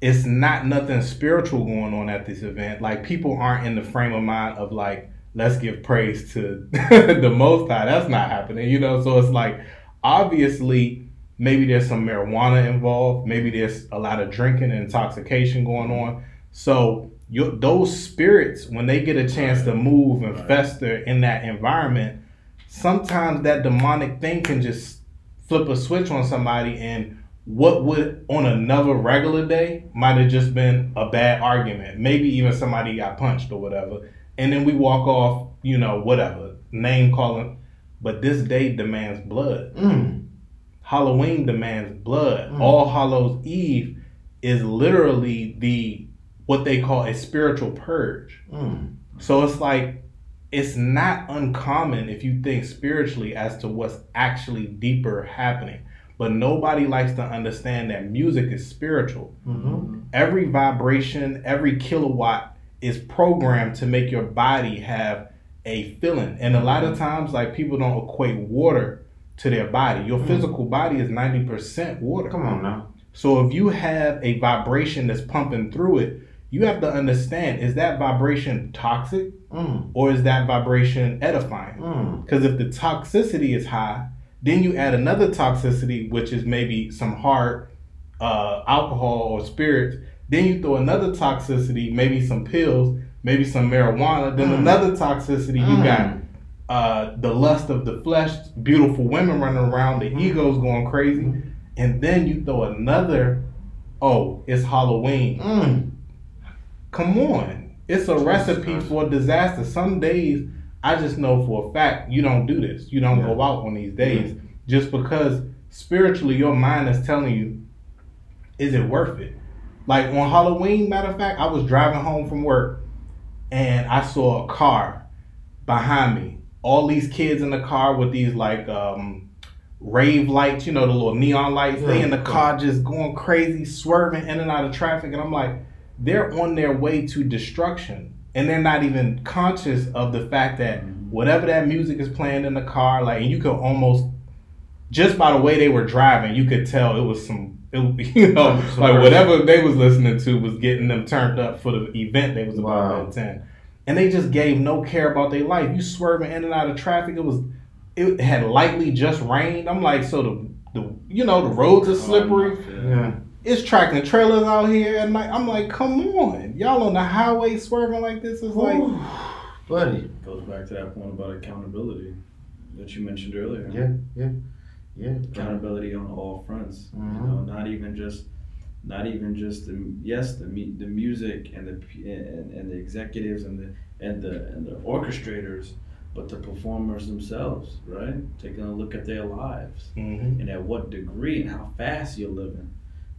it's not nothing spiritual going on at this event. Like people aren't in the frame of mind of like, let's give praise to the Most High. That's not happening, you know. So it's like obviously maybe there's some marijuana involved. Maybe there's a lot of drinking and intoxication going on. So you, those spirits, when they get a chance to move and fester in that environment, sometimes that demonic thing can just flip a switch on somebody and what would on another regular day might have just been a bad argument maybe even somebody got punched or whatever and then we walk off you know whatever name calling but this day demands blood Mm. Halloween demands blood. Mm. All Hallows Eve is literally the what they call a spiritual purge. Mm. So it's like it's not uncommon if you think spiritually as to what's actually deeper happening. But nobody likes to understand that music is spiritual. Mm-hmm. Every vibration, every kilowatt is programmed to make your body have a feeling. And a lot of times, like people don't equate water to their body. Your Mhm. physical body is 90% water. Come on now. So if you have a vibration that's pumping through it, you have to understand is that vibration toxic Mm. or is that vibration edifying? Mm. Because if the toxicity is high, then you add another toxicity, which is maybe some hard uh, alcohol or spirits. Then you throw another toxicity, maybe some pills, maybe some marijuana. Then Mm. another toxicity, you Mm. got uh, the lust of the flesh, beautiful women running around, the Mhm. ego's going crazy. And then you throw another, oh, it's Halloween. Come on. It's a Jesus recipe Christ. for disaster. Some days, I just know for a fact you don't do this. You don't Yeah. go out on these days just because spiritually your mind is telling you, is it worth it? Like on Halloween, matter of fact, I was driving home from work and I saw a car behind me. All these kids in the car with these like um, rave lights, you know, the little neon lights. They in the car just going crazy, swerving in and out of traffic. And I'm like, they're on their way to destruction. And they're not even conscious of the fact that whatever that music is playing in the car, like, and you could almost, just by the way they were driving, you could tell it was some, it, you know, like whatever they was listening to was getting them turned up for the event they was about Wow. to attend. And they just gave no care about their life. You swerving in and out of traffic. It was, it had lightly just rained. I'm like, so the, the you know, the roads are slippery Yeah. It's tracking trailers out here at night. I'm like, come on, y'all on the highway swerving like this is like, Ooh. Buddy. Goes back to that point about accountability that you mentioned earlier. Yeah. Yeah. Yeah. Accountability on all fronts. Mhm. You know, not even just, not even just the yes the the music and the and, and the executives and the and the and the orchestrators, but the performers themselves. Right, taking a look at their lives Mhm. and at what degree and how fast you're living.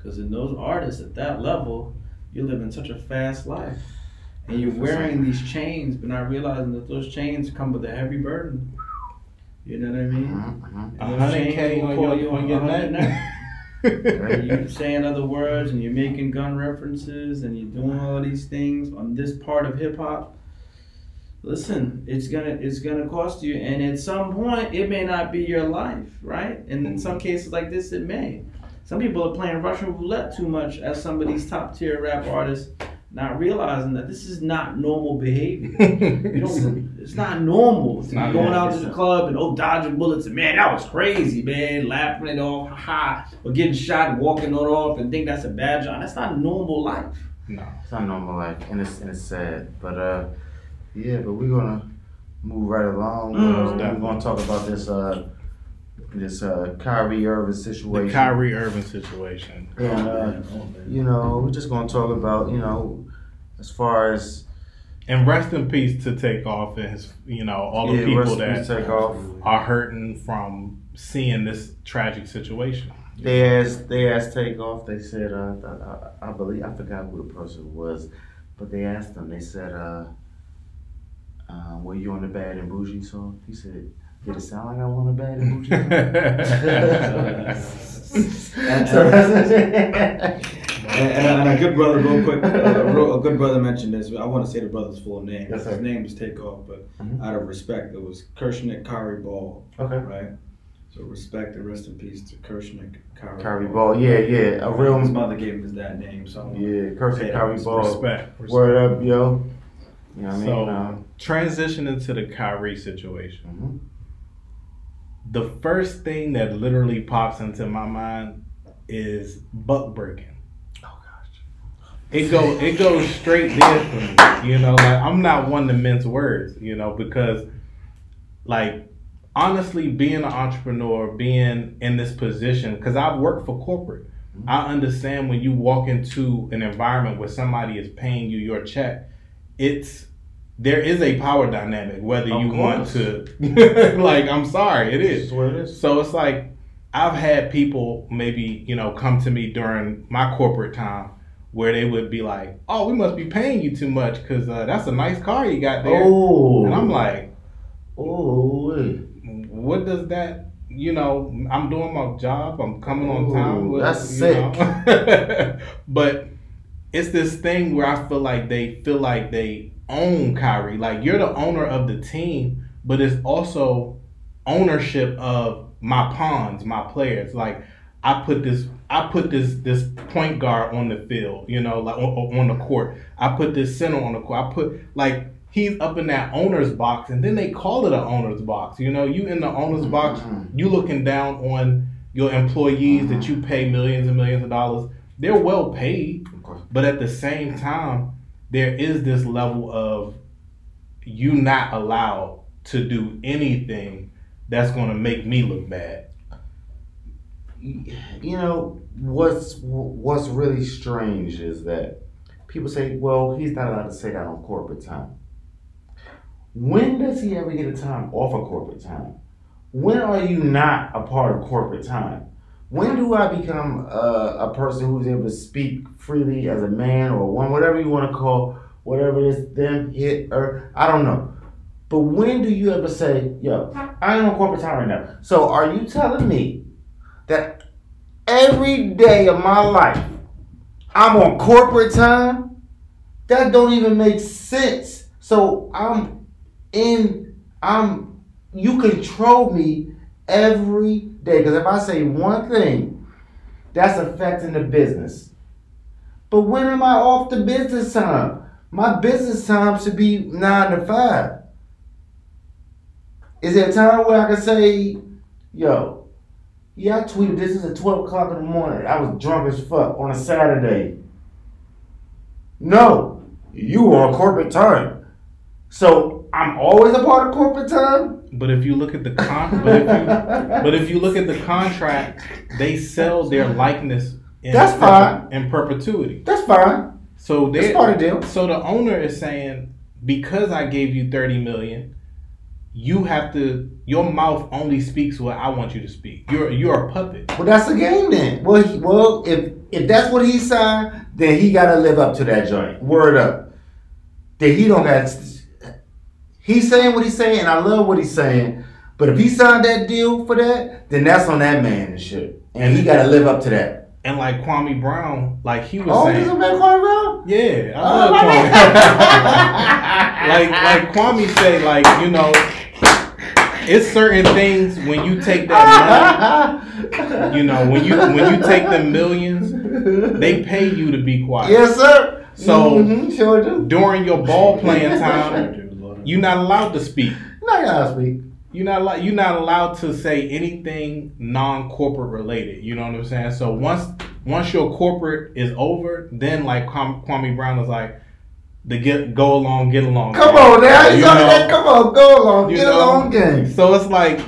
Because in those artists at that level, you're living such a fast life. And you're wearing these chains, but not realizing that those chains come with a heavy burden. You know what I mean? Mhm. a And hundred chains k will on call your you on your a hundred neck. And you're saying other words and you're making gun references and you're doing all of these things on this part of hip hop. Listen, it's gonna it's gonna cost you, and at some point it may not be your life, right? And in some cases like this, it may. Some people are playing Russian roulette too much as some of these top tier rap artists, not realizing that this is not normal behavior. You don't. It's not normal. to not going out to the club and oh dodging bullets and man that was crazy man laughing it off ha or getting shot and walking it off and think that's a bad job. That's not normal life. no. It's not normal life, and it's and it's sad. But uh, yeah. But we're gonna move right along. Mm. We're gonna talk about this uh, this uh, Kyrie Irving situation. The Kyrie Irving situation. And uh, you know, we're just gonna talk about you know, as far as And rest in peace to Takeoff and his, you know, all the yeah, people that take off. are hurting from seeing this tragic situation. They asked they asked Takeoff. They said uh, I, I, I believe I forgot who the person was, but they asked him. They said, uh, uh, "Were you on the Bad and Bougie song?" He said, "Did it sound like I was on the Bad and And- And, and, and a good brother, real quick, uh, a, good brother mentioned this. I want to say the brother's full name. Yes. His name is Takeoff, but Mhm. out of respect, it was Kirsnick Khari Ball, okay. right? So respect and rest in peace to Kershnik Kari. Kyrie Ball, yeah, yeah, a real, His mother gave him his that name, so yeah, Cursing Hey, Kyrie Ball. Respect. respect. Word up, yo. You know what I mean? So- Um, Transitioning to the Kyrie situation. mhm. The first thing that literally pops into my mind is buck breaking. Oh gosh. It go it goes straight there for me. You know, like I'm not one to mince words, you know, because like honestly being an entrepreneur, being in this position, because I've worked for corporate. Mm-hmm. I understand when you walk into an environment where somebody is paying you your check, it's there is a power dynamic, whether Of you want to like I'm sorry, it is. It is. So it's like I've had people maybe you know come to me during my corporate time where they would be like, "Oh, we must be paying you too much because uh, that's a nice car you got there," Oh. and I'm like, oh, "What does that?" You know, I'm doing my job. I'm coming on Ooh, time. With, that's sick. but it's this thing where I feel like they feel like they own Kyrie. Like you're the owner of the team, but it's also ownership of my pawns, my players. Like I put this, I put this this point guard on the field. You know, like on, on the court. I put this center on the court. I put like he's up in that owner's box, and then they call it an owner's box. You know, you in the owner's box, Mhm. you looking down on your employees that you pay millions and millions of dollars. They're well paid. Of course. But at the same time, there is this level of you not allowed to do anything that's going to make me look bad. you know what's what's really strange is that people say, "Well, he's not allowed to say that on corporate time." When does he ever get a time off of corporate time? When are you not a part of corporate time? When do I become a, a person who's able to speak freely as a man or one, whatever you want to call whatever it is, them, hit, or I don't know. But when do you ever say, "Yo, I ain't on corporate time right now"? So are you telling me that every day of my life I'm on corporate time. That don't even make sense. So I'm in I'm you control me every day because if I say one thing that's affecting the business. But when am I off the business time? My business time should be 9 to 5. Is there a time where I can say, yo, yeah, I tweeted this is at 12 o'clock in the morning. I was drunk as fuck on a Saturday. No, you on corporate time. So I'm always a part of corporate time? But if you look at the con, but if you, but if you look at the contract, they sell their likeness in, That's fine. in perpetuity. That's fine. So they That's part of the deal. So the owner is saying because I gave you thirty million, you have to your mouth only speaks what I want you to speak. You're you're a puppet. Well, that's the game then. Well, he, well, if if that's what he signed, then he got to live up to that joint. Word up. Then he don't got. He's saying what he's saying, and I love what he's saying. But if he signed that deal for that, then that's on that man and shit, and he got to live up to that. And like Kwame Brown, like he was Oh, saying, this is man Corey Brown. yeah, I Oh, love Kwame. like like Kwame say, like you know, it's certain things when you take that money, you know, when you when you take the millions, they pay you to be quiet. Yes, sir. So- Mhm, sure do. During your ball playing time, you're not allowed to speak. No, you gotta speak. You're not allowed. You're not allowed to say anything non-corporate related. You know what I'm saying? So once once your corporate is over, then like Kwame, Kwame Brown is like the get go along, get along. Come game. on now, you You know, know, that. Come on, go along, get know? along, game. So it's like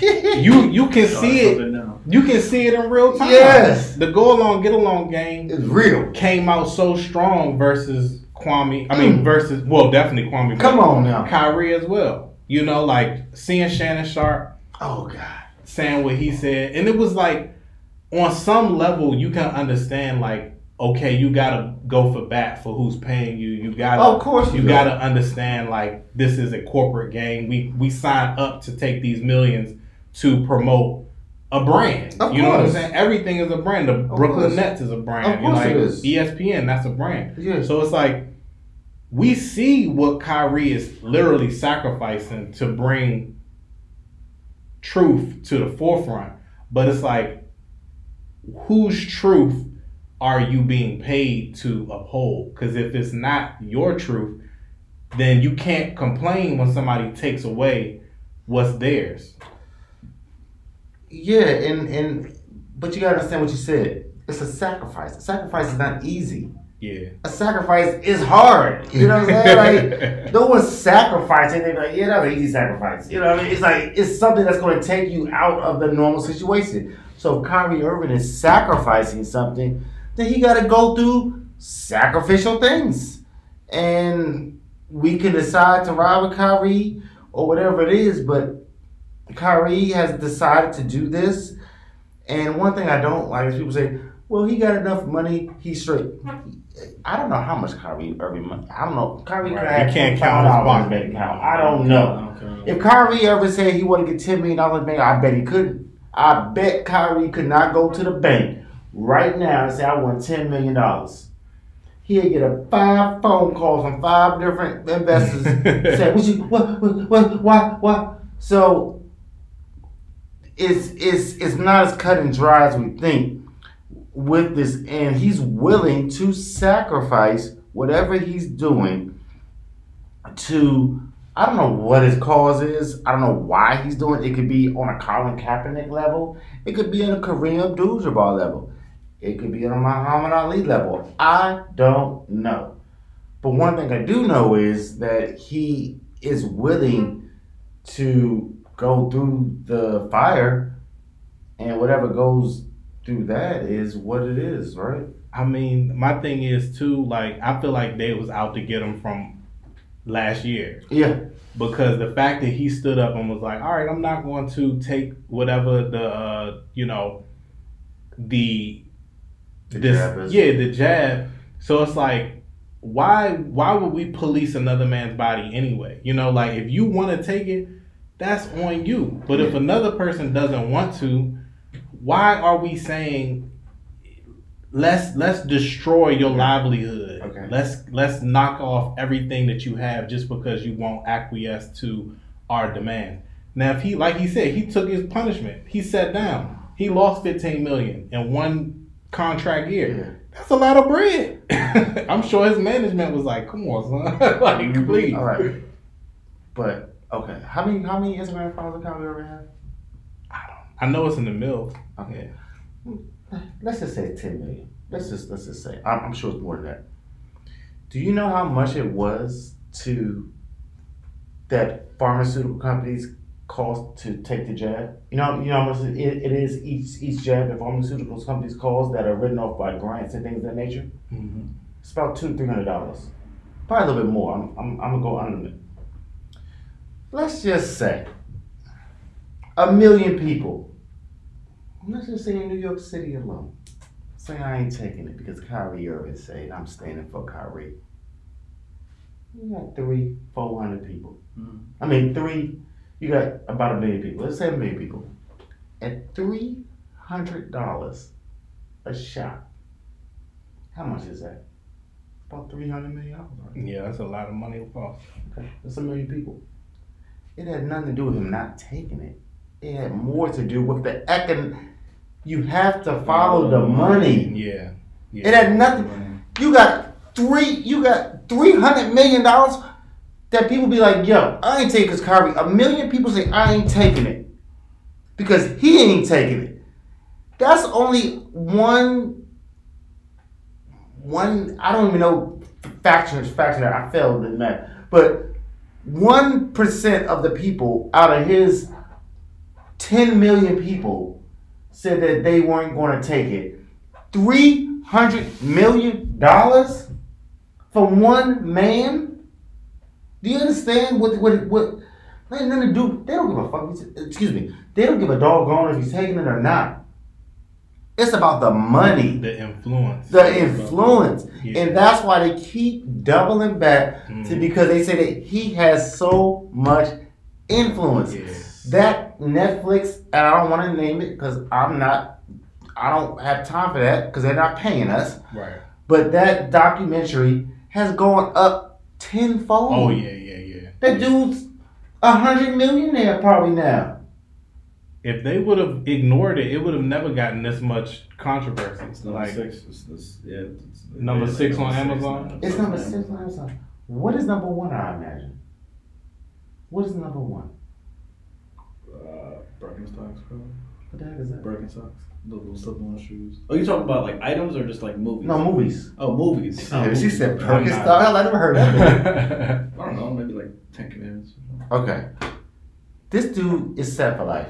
you you can see it. Now. You can see it in real time. Yes. The go along, get along game is real. came out so strong versus Kwame. I mean, Mm. versus well, definitely Kwame. Come on now. Kyrie as well. You know, like seeing Shannon Sharpe Oh God. saying what he said, and it was like on some level you can understand like okay, you gotta go for bat for who's paying you. You gotta, Of course you you gotta understand like this is a corporate game. We we sign up to take these millions to promote a brand. Of you know what I'm saying? Everything is a brand. The Brooklyn course. Nets is a brand. Of You know, course like it is. ESPN, that's a brand. Yeah. So it's like we see what Kyrie is literally sacrificing to bring truth to the forefront, but it's like whose truth are you being paid to uphold? Because if it's not your truth, then you can't complain when somebody takes away what's theirs. Yeah, and and but you gotta understand what you said. It's a sacrifice. A sacrifice is not easy. Yeah. A sacrifice is hard. You know what I'm saying? Like no one's sacrificing. They're like, yeah, that's an easy sacrifice. You know what I mean? It's like it's something that's going to take you out of the normal situation. So if Kyrie Irving is sacrificing something, then he got to go through sacrificial things, and we can decide to ride with Kyrie or whatever it is. But Kyrie has decided to do this, And one thing I don't like is people say, "Well, he got enough money, he's straight." I don't know how much Kyrie Irving money. I don't know. Kyrie Right. could can't count his bank account. I don't know. Okay. If Kyrie ever said he wanted to get ten million dollars bank, I bet he couldn't. I bet Kyrie could not go to the bank right now and say I want ten million dollars. He'd get a five phone calls from five different investors. say, "What you? What? What? what why? Why?" So it's it's it's not as cut and dry as we think with this, and he's willing to sacrifice whatever he's doing to I don't know what his cause is. I don't know why he's doing it. It could be on a Colin Kaepernick level. It could be on a Kareem Abdul-Jabbar level. It could be on a Muhammad Ali level. I don't know. But one thing I do know is that he is willing to go through the fire, and whatever goes through that is what it is, right? I mean, my thing is too. Like, I feel like they was out to get him from last year Yeah. because the fact that he stood up and was like, "All right, I'm not going to take whatever the uh, you know the The this yeah the jab." So it's like, why why would we police another man's body anyway? You know, like if you want to take it, that's on you. But if another person doesn't want to, why are we saying let's let's destroy your livelihood. Okay. Let's let's knock off everything that you have just because you won't acquiesce to our demand. Now, if he like he said, he took his punishment. He sat down. He lost fifteen million in one contract year. Yeah. That's a lot of bread. I'm sure his management was like, "Come on, son, like mm-hmm. please." All right. But okay, how many how many Instagram followers can we ever have? I don't. I know it's in the mill. Okay. Let's just say ten million. Let's just let's just say I'm, I'm sure it's more than that. Do you know how much it was to that pharmaceutical companies cost to take the jab? You know, you know how much it, it is each each jab that pharmaceutical companies cost that are written off by grants and things of that nature. Mhm. It's about two three hundred dollars, probably a little bit more. I'm I'm, I'm gonna go under it. Let's just say a million people. Let's just say in New York City alone, say I ain't taking it because Kyrie Irving said I'm standing for Kyrie. You got three, four hundred people. Mhm. I mean three. You got about a million people. Let's say a million people. At three hundred dollars a shot. How much is that? About three hundred million dollars. Right? Yeah, that's a lot of money. Okay, that's a million people. It had nothing to do with him not taking it. It had more to do with the econ. You have to follow the money. Yeah. yeah. It had nothing. You got three. You got three hundred million dollars. That people be like, yo, I ain't taking this Kyrie. A million people say I ain't taking it because he ain't taking it. That's only one. One. I don't even know faction faction. that I failed in that, but one percent of the people out of his ten million people said that they weren't going to take it. Three hundred million dollars for one man. Do you understand what what what? Ain't nothing to do. They don't give a fuck. Excuse me. They don't give a doggone if he's taking it or not. It's about the money, the influence. the influence, Yeah. and that's why they keep doubling back to Mhm. because they say that he has so much influence. Yeah. That Netflix, and I don't want to name it because I'm not, I don't have time for that because they're not paying us. Right. But that documentary has gone up tenfold. Oh yeah, yeah, yeah. That dude's a hundred millionaire probably now. If they would have ignored it, it would have never gotten this much controversy. It's number Like six. It's, it's, yeah, it's, Number it's six number on six Amazon? now. It's number six on Amazon. What is number one? I imagine. What is number one? Uh, Birkenstocks, bro. What the heck is that? Birkenstocks. The little slip-on shoes. Oh, you talking about like items or just like movies? No movies. Oh, movies. Oh, Yeah, she said I'm Birkenstock. Hell, I never heard of that. I don't know, maybe like Ten Commandments. okay. This dude is set for life.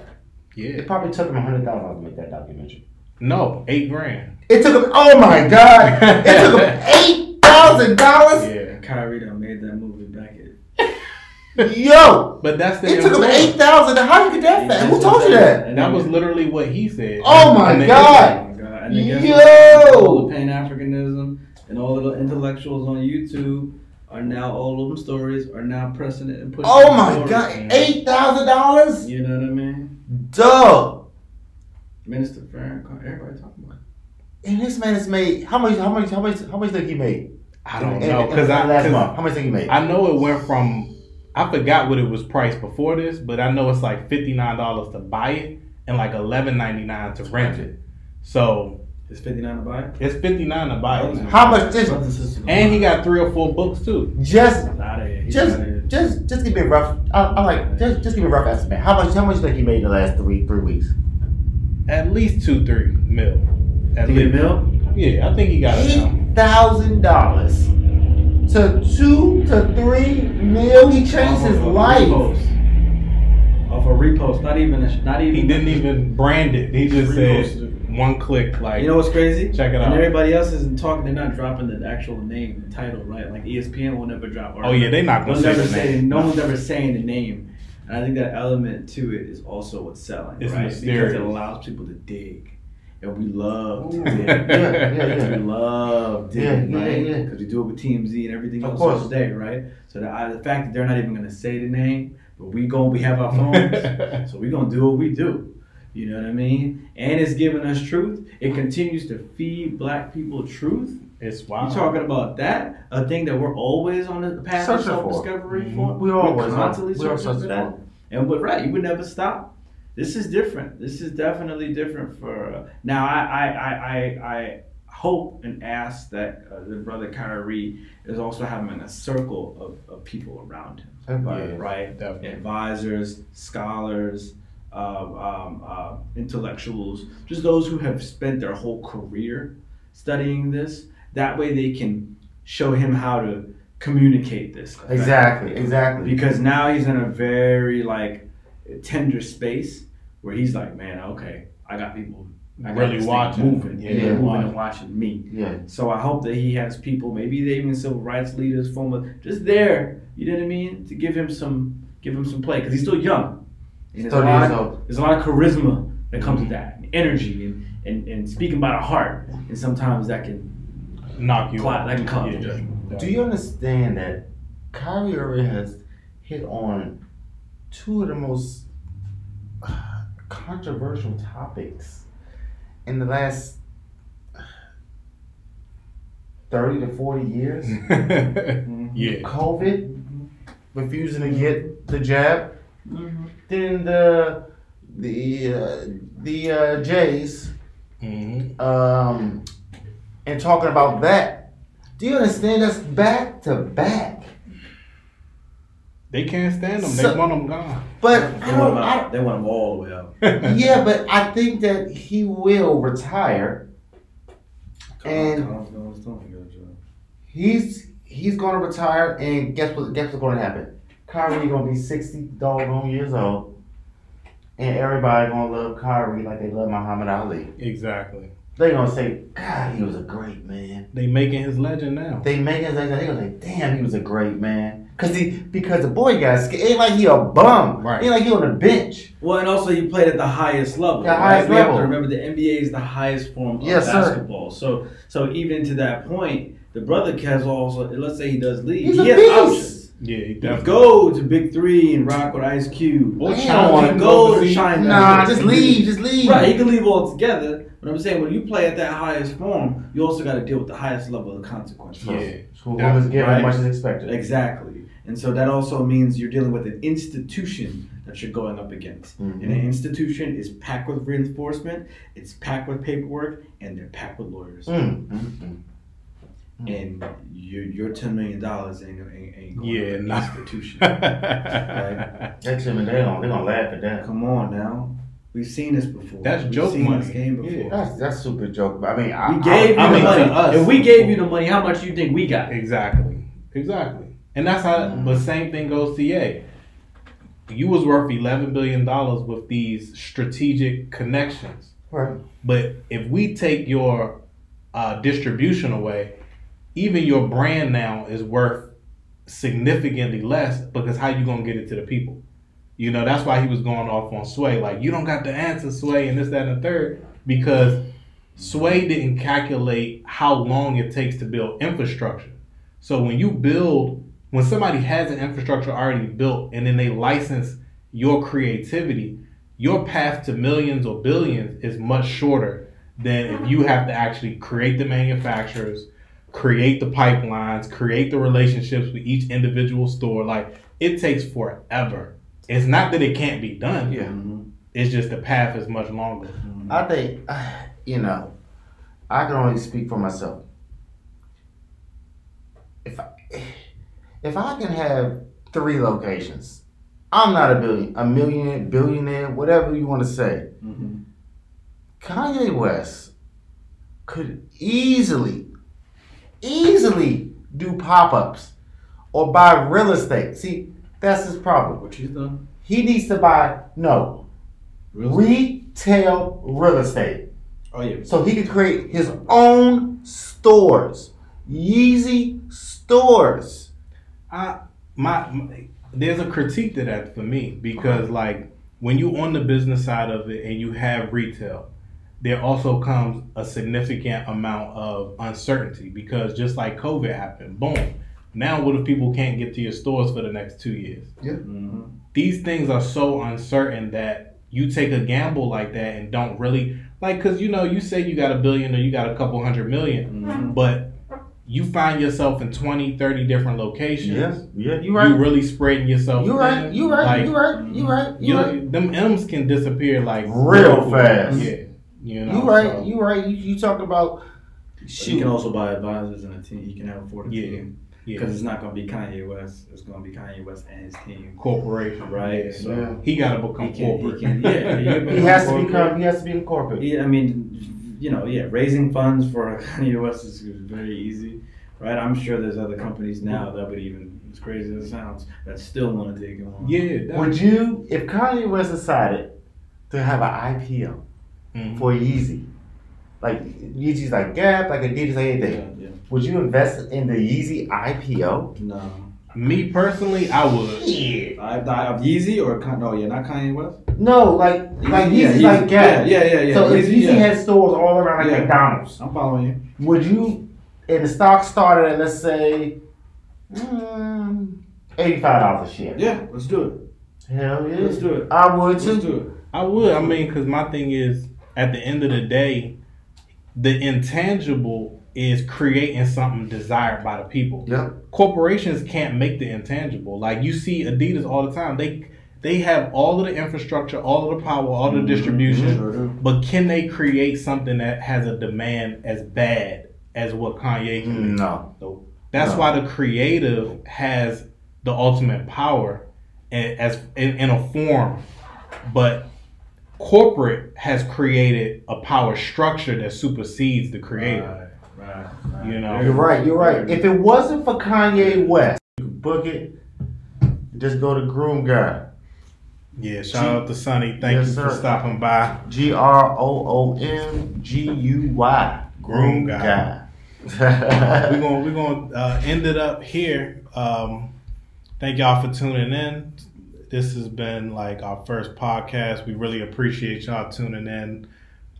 Yeah. It probably took him a hundred thousand dollars to make that documentary. No, eight grand. It took him. Oh my god! It took him eight thousand dollars. Yeah. Kyrie done made that movie back at Yo, But that's the it took him influence. eight thousand. How you get that fast? Who told you that? And That was literally what he said. Oh my And then- God. Oh my God. And Yo! All the Pan Africanism and all the intellectuals on YouTube are now all of them stories are now pressing it and pushing. Oh my forward. god, eight thousand dollars? You know what I mean? Duh. Minister Farrakhan, everybody talking about. it. And this man has made how much? How much? How much? How much think he made? I don't In- know because I last month. How much think he made? I know it went from I forgot what it was priced before this, but I know it's like fifty nine dollars to buy it and like eleven ninety nine to rent it. So It's fifty nine to buy. it? it's fifty nine to buy it. How much? Just, Brothers and he got three or four books too. just, Outta just, outta here. Just, just give me a rough. I, am like just, just give me a rough estimate. How much? How much think he made in the last three, three weeks? At least two, three mil. At To get a least. mil. Yeah, I think he got. Eight thousand dollars to two to three mil. He changed his Off of a life. Repost. Off a repost, not even, a, not even. He didn't even brand it. He just said Reposted. One click like You know what's crazy? Check it out and out. everybody else isn't talking. They're not dropping the actual name, the title, right? Like ESPN will never drop. Oh yeah, they're not gonna They'll say never the say. name. No one's ever saying the name, and I think that element to it is also what's selling, It's right? Because it allows people to dig, and we love to dig. Yeah, yeah, yeah. We love digging, yeah, right? yeah. Because we do it with TMZ and everything Of else course. all right? So the, uh, the fact that they're not even going to say the name, but we go, we have our phones, so we're gonna do what we do. You know what I mean? And it's giving us truth. It continues to feed black people truth. it's wild. You talking about that? A thing that we're always on the path of self-discovery Mhm. for. We always we're constantly. We searching for that. And but right, you would never stop. This is different. This is definitely different for uh, now. I I, I I I hope and ask that uh, the brother Kyrie is also having a circle of, of people around him, Everybody. right? Definitely. Advisors, scholars, um, um, uh, intellectuals, just those who have spent their whole career studying this. That way, they can show him how to communicate this. effectively Exactly. Exactly. because now he's in a very like tender space where he's like, man, okay, I got people I got Really this thing watching. moving, Yeah, yeah, yeah, moving watching. and watching me. Yeah. So I hope that he has people, maybe they even civil rights leaders, former, just there. You know what I mean? To give him some, give him some play because he's still young. And there's a, 30 lot years of, old. there's a lot of charisma that comes with that, and energy, and, and, and speaking by the heart. And sometimes that can knock you Cloud, out. that can cloud Yeah. your judgment. Do you understand that Kyrie Irving has hit on two of the most uh, controversial topics in the last thirty to forty years? yeah. COVID, refusing to get the jab, Mm-hmm. Then the the uh, the uh, Jays hmm um, and talking about that. Do you understand? That's back to back. They can't stand them. So- they want them gone. But They I want, don't. I, they want him all the way out. yeah, but I think that he will retire. And- Collins Collins doing a good. He's he's going to retire, and guess what? Guess what's going to happen? Kyrie going to be sixty doggone years old, and everybody going to love Kyrie like they love Muhammad Ali. Exactly. They gonna say, God, he was a great man. They making his legend now. They making his legend. that. They gonna say, Damn, he was a great man. Cause he because the boy got scared. Ain't like he a bum. Right. Ain't like he on the bench. Well, and also he played at the highest level. The right? highest we have level. to remember the NBA is the highest form of Yes, sir. basketball. So, so even to that point, the brother has also. Let's say he does leave. He's he a has beast. options. Yeah, he He can definitely. go to Big Three and rock with Ice Cube. Or Damn. China He can can go to overseas. China. Nah, just leave, just leave. Right, he can leave altogether. But I'm saying when you play at that highest form, you also got to deal with the highest level of consequences. Yeah. So whom is given Right. much as expected. Exactly. And so that also means you're dealing with an institution that you're going up against. Mhm. And an institution is packed with reinforcement, it's packed with paperwork, and they're packed with lawyers. Mm, mm, mm. And your your ten million dollars ain't, ain't, ain't going Yeah, to an nah. institution. That Tim and they gonna they gonna laugh at that. Come on now. We've seen this before. That's We've joke seen money. this game before. Yeah. That's that's super joke. But I mean, I, We gave I you mean, the to money. us. If we gave you the money, how much you think we got? Exactly. Exactly. And that's how. Mm-hmm. But same thing goes to Ye. You was worth eleven billion dollars with these strategic connections. right. But if we take your uh, distribution away, even your brand now is worth significantly less because how you gonna get it to the people? You know, that's why he was going off on Sway. Like, you don't got the answer, Sway, and this, that, and the third, because Sway didn't calculate how long it takes to build infrastructure. So when you build, when somebody has an infrastructure already built and then they license your creativity, your path to millions or billions is much shorter than if you have to actually create the manufacturers, create the pipelines, create the relationships with each individual store. Like it takes forever. It's not that it can't be done. Yeah. It's just the path is much longer. I think, you know, I can only speak for myself. If I, if I can have three locations, I'm not a billion, a millionaire, billionaire, whatever you want to say. Mhm. Kanye West could easily, easily do pop ups or buy real estate. See, that's his problem. What he's done? He needs to buy, no, Real retail real estate. Oh yeah. So he could create his own stores, Yeezy stores. I my, my there's a critique to that for me because like when you on the business side of it and you have retail, there also comes a significant amount of uncertainty because just like COVID happened, boom. Now what if people can't get to your stores for the next two years? Mm-hmm. These things are so uncertain that you take a gamble like that and don't really like because you know you say you got a billion or you got a couple hundred 1000000 Mhm. but you find yourself in 20 30 different locations Yeah, yeah, you you right. really spreading yourself You right, thin. you right, Like, you right, you right, you you know, right. them m's can disappear like Real fast. yeah you know You right, so, you right. You, you talk about But he shoot. can also buy advisors and a team. You can have afford a Yeah. team yeah because it's not going to be Kanye West. It's going to be Kanye West and his team. corporation Right, yeah. so- Yeah. he got to become He can- he corporate can- yeah, he- He has to become. He has to be in corporate. Yeah, I mean, you know, yeah, raising funds for Kanye West is very easy, right? I'm sure there's other companies now that would even, as crazy as it sounds, that still want to take him on. yeah Would you, if Kanye West decided to have an IPO Mhm. for Yeezy, like Yeezy's like Gap, like Adidas, like anything, Yeah, yeah. would you invest in the Yeezy IPO? No. me personally i would Yeah. I, I, Yeezy or Con- no, yeah, not Kanye West. No, like like Yeah, Yeezy's like Gap. Yeah, yeah, yeah. yeah. So if Yeezy, Yeezy yeah. had stores all around like Yeah. McDonald's, I'm following you. would you, and the stock started at let's say, mm, eighty-five dollars a share? Yeah, let's do it. Hell yeah, Let's do it. I would too. Let's do it. i would i mean because my thing is at the end of the day the intangible is creating something desired by the people Yep. corporations can't make the intangible. Like you see Adidas all the time. They they have all of the infrastructure, all of the power, all the mm-hmm. distribution. Sure do. But can they create something that has a demand as bad as what Kanye can? make? No. So that's No. why the creative has the ultimate power as in, in a form, but corporate has created a power structure that supersedes the creator. Right, right, right. You know. You're right. You're right. If it wasn't for Kanye West, you could book it. Just go to Groom Guy. Yeah, shout out to Sonny. Thank Yes, you for sir. stopping by. G R O O M G U Y. Groom Guy. we're gonna we're gonna uh, end it up here. Um, thank y'all for tuning in. This has been like our first podcast. We really appreciate y'all tuning in.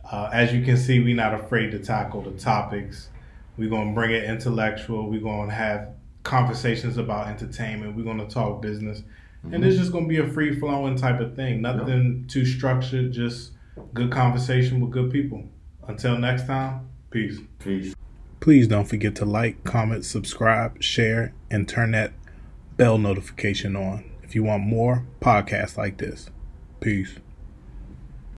Uh, as you can see, we're not afraid to tackle the topics. We're gonna bring it intellectual. We're gonna have conversations about entertainment. We're gonna talk business, and it's just gonna be a free flowing type of thing. Nothing too structured. Just good conversation with good people. Until next time, peace. Peace. Please don't forget to like, comment, subscribe, share, and turn that bell notification on if you want more podcasts like this. Peace.